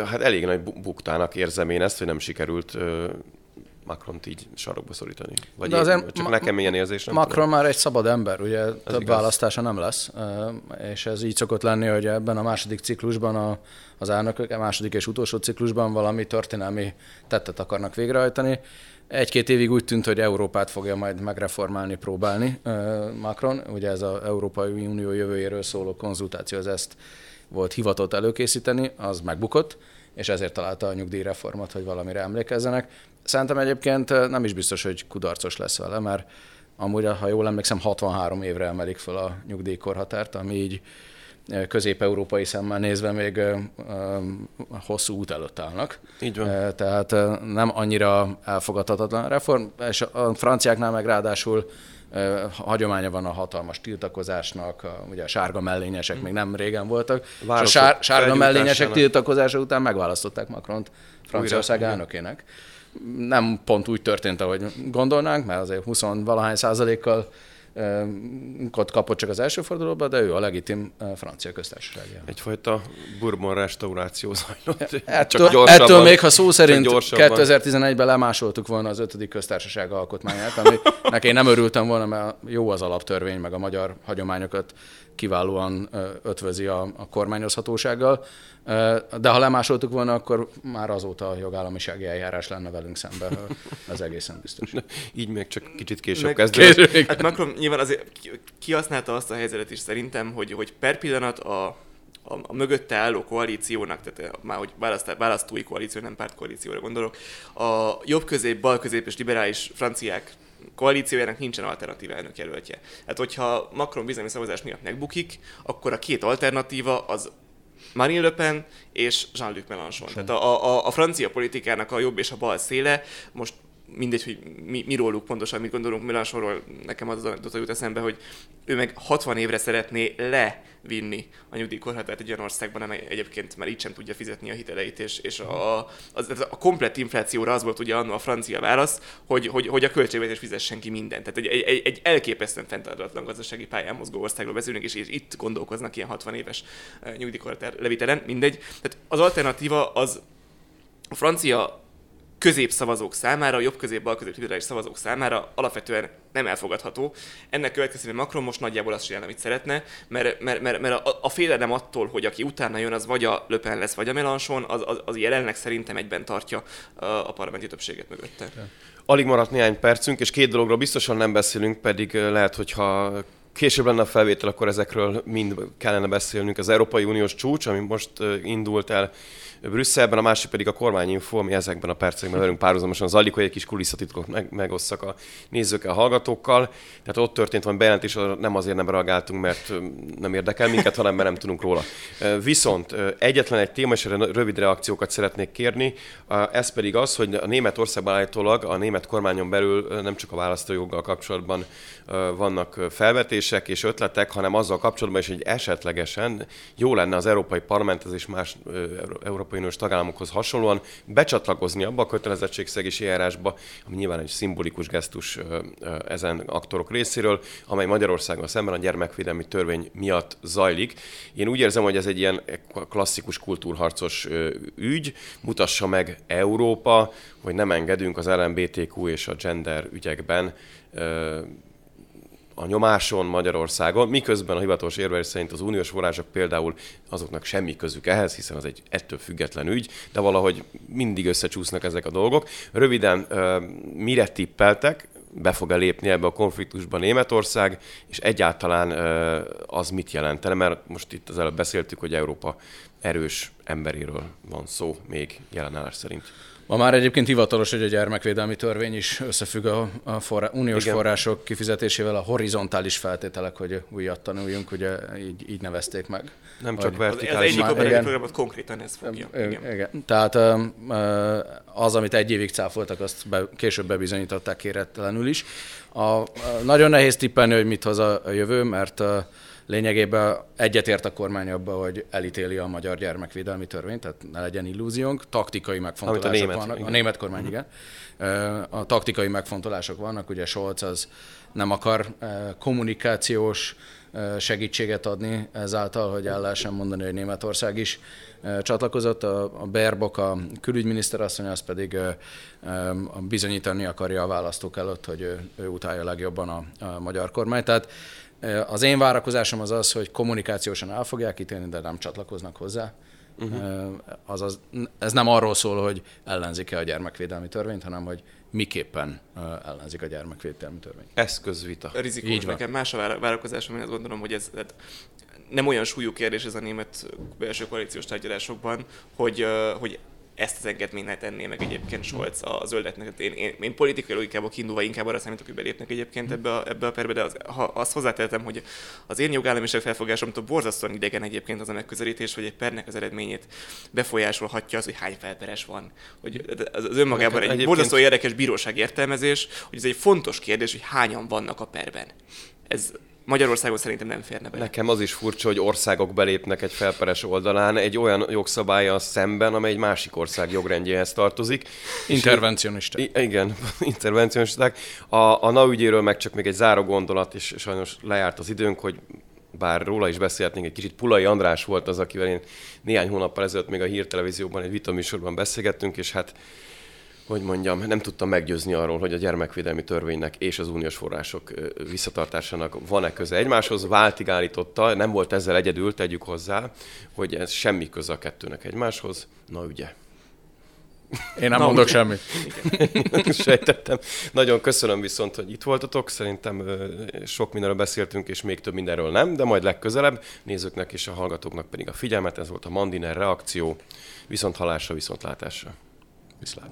hát elég nagy bu- buktának érzem én ezt, hogy nem sikerült Macron-t így sarokba szorítani. Vagy De én, azért csak Ma- nekem ilyen érzés nem Macron tudom. már egy szabad ember, ugye több igaz. választása nem lesz, és ez így szokott lenni, hogy ebben a második ciklusban a, az elnökök, a második és utolsó ciklusban valami történelmi tettet akarnak végrehajtani. Egy-két évig úgy tűnt, hogy Európát fogja majd megreformálni, próbálni Macron. Ugye ez az Európai Unió jövőjéről szóló konzultáció, az ezt volt hivatott előkészíteni, az megbukott, és ezért találta a nyugdíjreformot, hogy valamire emlékezzenek. Szerintem egyébként ö, nem is biztos, hogy kudarcos lesz vele, mert amúgy, ha jól emlékszem, 63 évre emelik fel a nyugdíjkorhatárt, ami így közép-európai szemmel nézve még hosszú út előtt állnak. Így van. Tehát nem annyira elfogadhatatlan reform, és a franciáknál meg ráadásul hagyománya van a hatalmas tiltakozásnak, a, ugye a sárga mellényesek még nem régen voltak, és a Városok sár, sárga mellényesek tiltakozása után megválasztották Macront Franciaország elnökének. Nem pont úgy történt, ahogy gondolnánk, mert azért 20 valahány százalékkal ö, ott kapott csak az első fordulóban, de ő a legitim francia köztársaság. Egyfajta Bourbon restauráció zajlott. Ettől, ettől még, ha szó szerint csak gyorsabban. 2011-ben lemásoltuk volna az ötödik köztársaság alkotmányát, aminek én nem örültem volna, mert jó az alaptörvény, meg a magyar hagyományokat kiválóan ötvözi a, a kormányozhatósággal. De ha lemásoltuk volna, akkor már azóta a jogállamisági eljárás lenne velünk szemben. Ez egészen biztos. Így még csak kicsit később Meg- kezdődött. Hát Macron nyilván azért ki- kihasználta azt a helyzetet is szerintem, hogy, hogy per pillanat a, a, a mögötte álló koalíciónak, tehát már hogy választ, választói koalíció, nem pártkoalícióra gondolok, a jobb közép, bal közép és liberális franciák koalíciójának nincsen alternatív elnök jelöltje. Hát hogyha Macron bizalmi szavazás miatt megbukik, akkor a két alternatíva az Marine Le Pen és Jean-Luc Mélenchon. Tehát a, a, a francia politikának a jobb és a bal széle most mindegy, hogy mi, mi róluk pontosan mit gondolunk Mélenchonról, nekem az az jut eszembe, hogy ő meg 60 évre szeretné levinni a nyugdíjkorhatárt egy olyan országban, amely egyébként már így sem tudja fizetni a hiteleit, és, és a, a, a komplett inflációra az volt ugye annó a francia válasz, hogy, hogy, hogy a költségvetés fizessen ki mindent. Tehát egy, egy, egy elképesztően fenntartatlan gazdasági pályán mozgó országról beszélünk, és, és itt gondolkoznak ilyen 60 éves eh, nyugdíjkorhatár levitelen, mindegy. Tehát az alternatíva az a francia középszavazók számára, jobb közép bal közép liberális szavazók számára alapvetően nem elfogadható. Ennek következtében Macron most nagyjából azt csinál, amit szeretne, mert, mert, mert, mert a, a félelem attól, hogy aki utána jön, az vagy a Le Pen lesz, vagy a Mélenchon, az, az, az jelenleg szerintem egyben tartja a, a parlamenti többséget mögötte. Alig maradt néhány percünk, és két dologról biztosan nem beszélünk, pedig lehet, hogyha később lenne a felvétel, akkor ezekről mind kellene beszélnünk. Az Európai Uniós csúcs, ami most indult el Brüsszelben, a másik pedig a kormányinfo, ami ezekben a percekben velünk párhuzamosan zajlik, hogy egy kis kulisszatitkot meg, megosszak a nézőkkel, a hallgatókkal. Tehát ott történt van bejelentés, nem azért nem reagáltunk, mert nem érdekel minket, hanem mert nem tudunk róla. Viszont egyetlen egy téma, és erre rövid reakciókat szeretnék kérni, ez pedig az, hogy a Németországban állítólag a német kormányon belül nem csak a választójoggal kapcsolatban vannak felvetések és ötletek, hanem azzal kapcsolatban is, hogy esetlegesen jó lenne az Európai Parlamenthez és más Európai Uniós tagállamokhoz hasonlóan becsatlakozni abba a kötelezettségszegési eljárásba, ami nyilván egy szimbolikus gesztus ezen aktorok részéről, amely Magyarországon szemben a gyermekvédelmi törvény miatt zajlik. Én úgy érzem, hogy ez egy ilyen klasszikus kultúrharcos ügy, mutassa meg Európa, hogy nem engedünk az LMBTQ és a gender ügyekben a nyomáson Magyarországon, miközben a hivatalos érvelés szerint az uniós források például azoknak semmi közük ehhez, hiszen az egy ettől független ügy, de valahogy mindig összecsúsznak ezek a dolgok. Röviden, mire tippeltek, be fog-e lépni ebbe a konfliktusba Németország, és egyáltalán az mit jelentene, mert most itt az előbb beszéltük, hogy Európa erős emberéről van szó még jelenállás szerint. Ma már egyébként hivatalos, hogy a gyermekvédelmi törvény is összefügg a, a forrá, uniós Igen. források kifizetésével, a horizontális feltételek, hogy újat tanuljunk, ugye így, így nevezték meg. Nem csak vertikális. Az egyik operatív programot konkrétan ez fogja. Igen. Igen. Tehát az, amit egy évig cáfoltak, azt be, később bebizonyították kérettelenül is. A, nagyon nehéz tippelni, hogy mit hoz a jövő, mert lényegében egyetért a kormány abba, hogy elítéli a magyar gyermekvédelmi törvényt, tehát ne legyen illúziónk. Taktikai megfontolások a német, vannak. Igen. A német kormány, igen. A taktikai megfontolások vannak, ugye Scholz az nem akar kommunikációs segítséget adni ezáltal, hogy el lehessen mondani, hogy Németország is csatlakozott. A Berbok, a külügyminiszter asszony, az pedig bizonyítani akarja a választók előtt, hogy ő, ő utálja legjobban a, a magyar kormány. Tehát az én várakozásom az az, hogy kommunikációsan el fogják ítélni, de nem csatlakoznak hozzá. Uh-huh. Azaz, ez nem arról szól, hogy ellenzik-e a gyermekvédelmi törvényt, hanem hogy miképpen ellenzik a gyermekvédelmi törvényt. Eszközvita. Rizikós. Így van. Nekem más a várakozásom, én azt gondolom, hogy ez nem olyan súlyú kérdés ez a német belső koalíciós tárgyalásokban, hogy, hogy ezt az engedményt tenné meg egyébként Scholz a zöldeknek. Én, én, én politikai logikából kiindulva inkább arra számítok, hogy belépnek egyébként ebbe a, ebbe a perbe, de az, ha azt hozzátettem, hogy az én jogállamiság felfogásomtól borzasztóan idegen egyébként az a megközelítés, hogy egy pernek az eredményét befolyásolhatja az, hogy hány felperes van. Hogy az, az önmagában egy egyébként... borzasztó érdekes bíróság értelmezés, hogy ez egy fontos kérdés, hogy hányan vannak a perben. Ez Magyarországon szerintem nem férne be. Nekem az is furcsa, hogy országok belépnek egy felperes oldalán egy olyan jogszabálya szemben, amely egy másik ország jogrendjéhez tartozik. Intervencionisták. I- igen, intervencionisták. A, a NA ügyéről meg csak még egy záró gondolat, és sajnos lejárt az időnk, hogy bár róla is beszélhetnénk, egy kicsit Pulai András volt az, akivel én néhány hónappal ezelőtt még a hírtelevízióban egy vitaműsorban beszélgettünk, és hát hogy mondjam, nem tudtam meggyőzni arról, hogy a gyermekvédelmi törvénynek és az uniós források visszatartásának van-e köze egymáshoz. Váltig állította, nem volt ezzel egyedül, tegyük hozzá, hogy ez semmi köze a kettőnek egymáshoz. Na ugye. Én nem Na, mondok semmit. Sejtettem. Nagyon köszönöm viszont, hogy itt voltatok. Szerintem sok mindenről beszéltünk, és még több mindenről nem, de majd legközelebb. Nézőknek és a hallgatóknak pedig a figyelmet. Ez volt a Mandiner reakció. Viszont halásra, viszont látásra. Viszlát.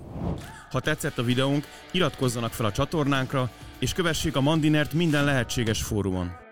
Ha tetszett a videónk, iratkozzanak fel a csatornánkra, és kövessék a Mandinert minden lehetséges fórumon.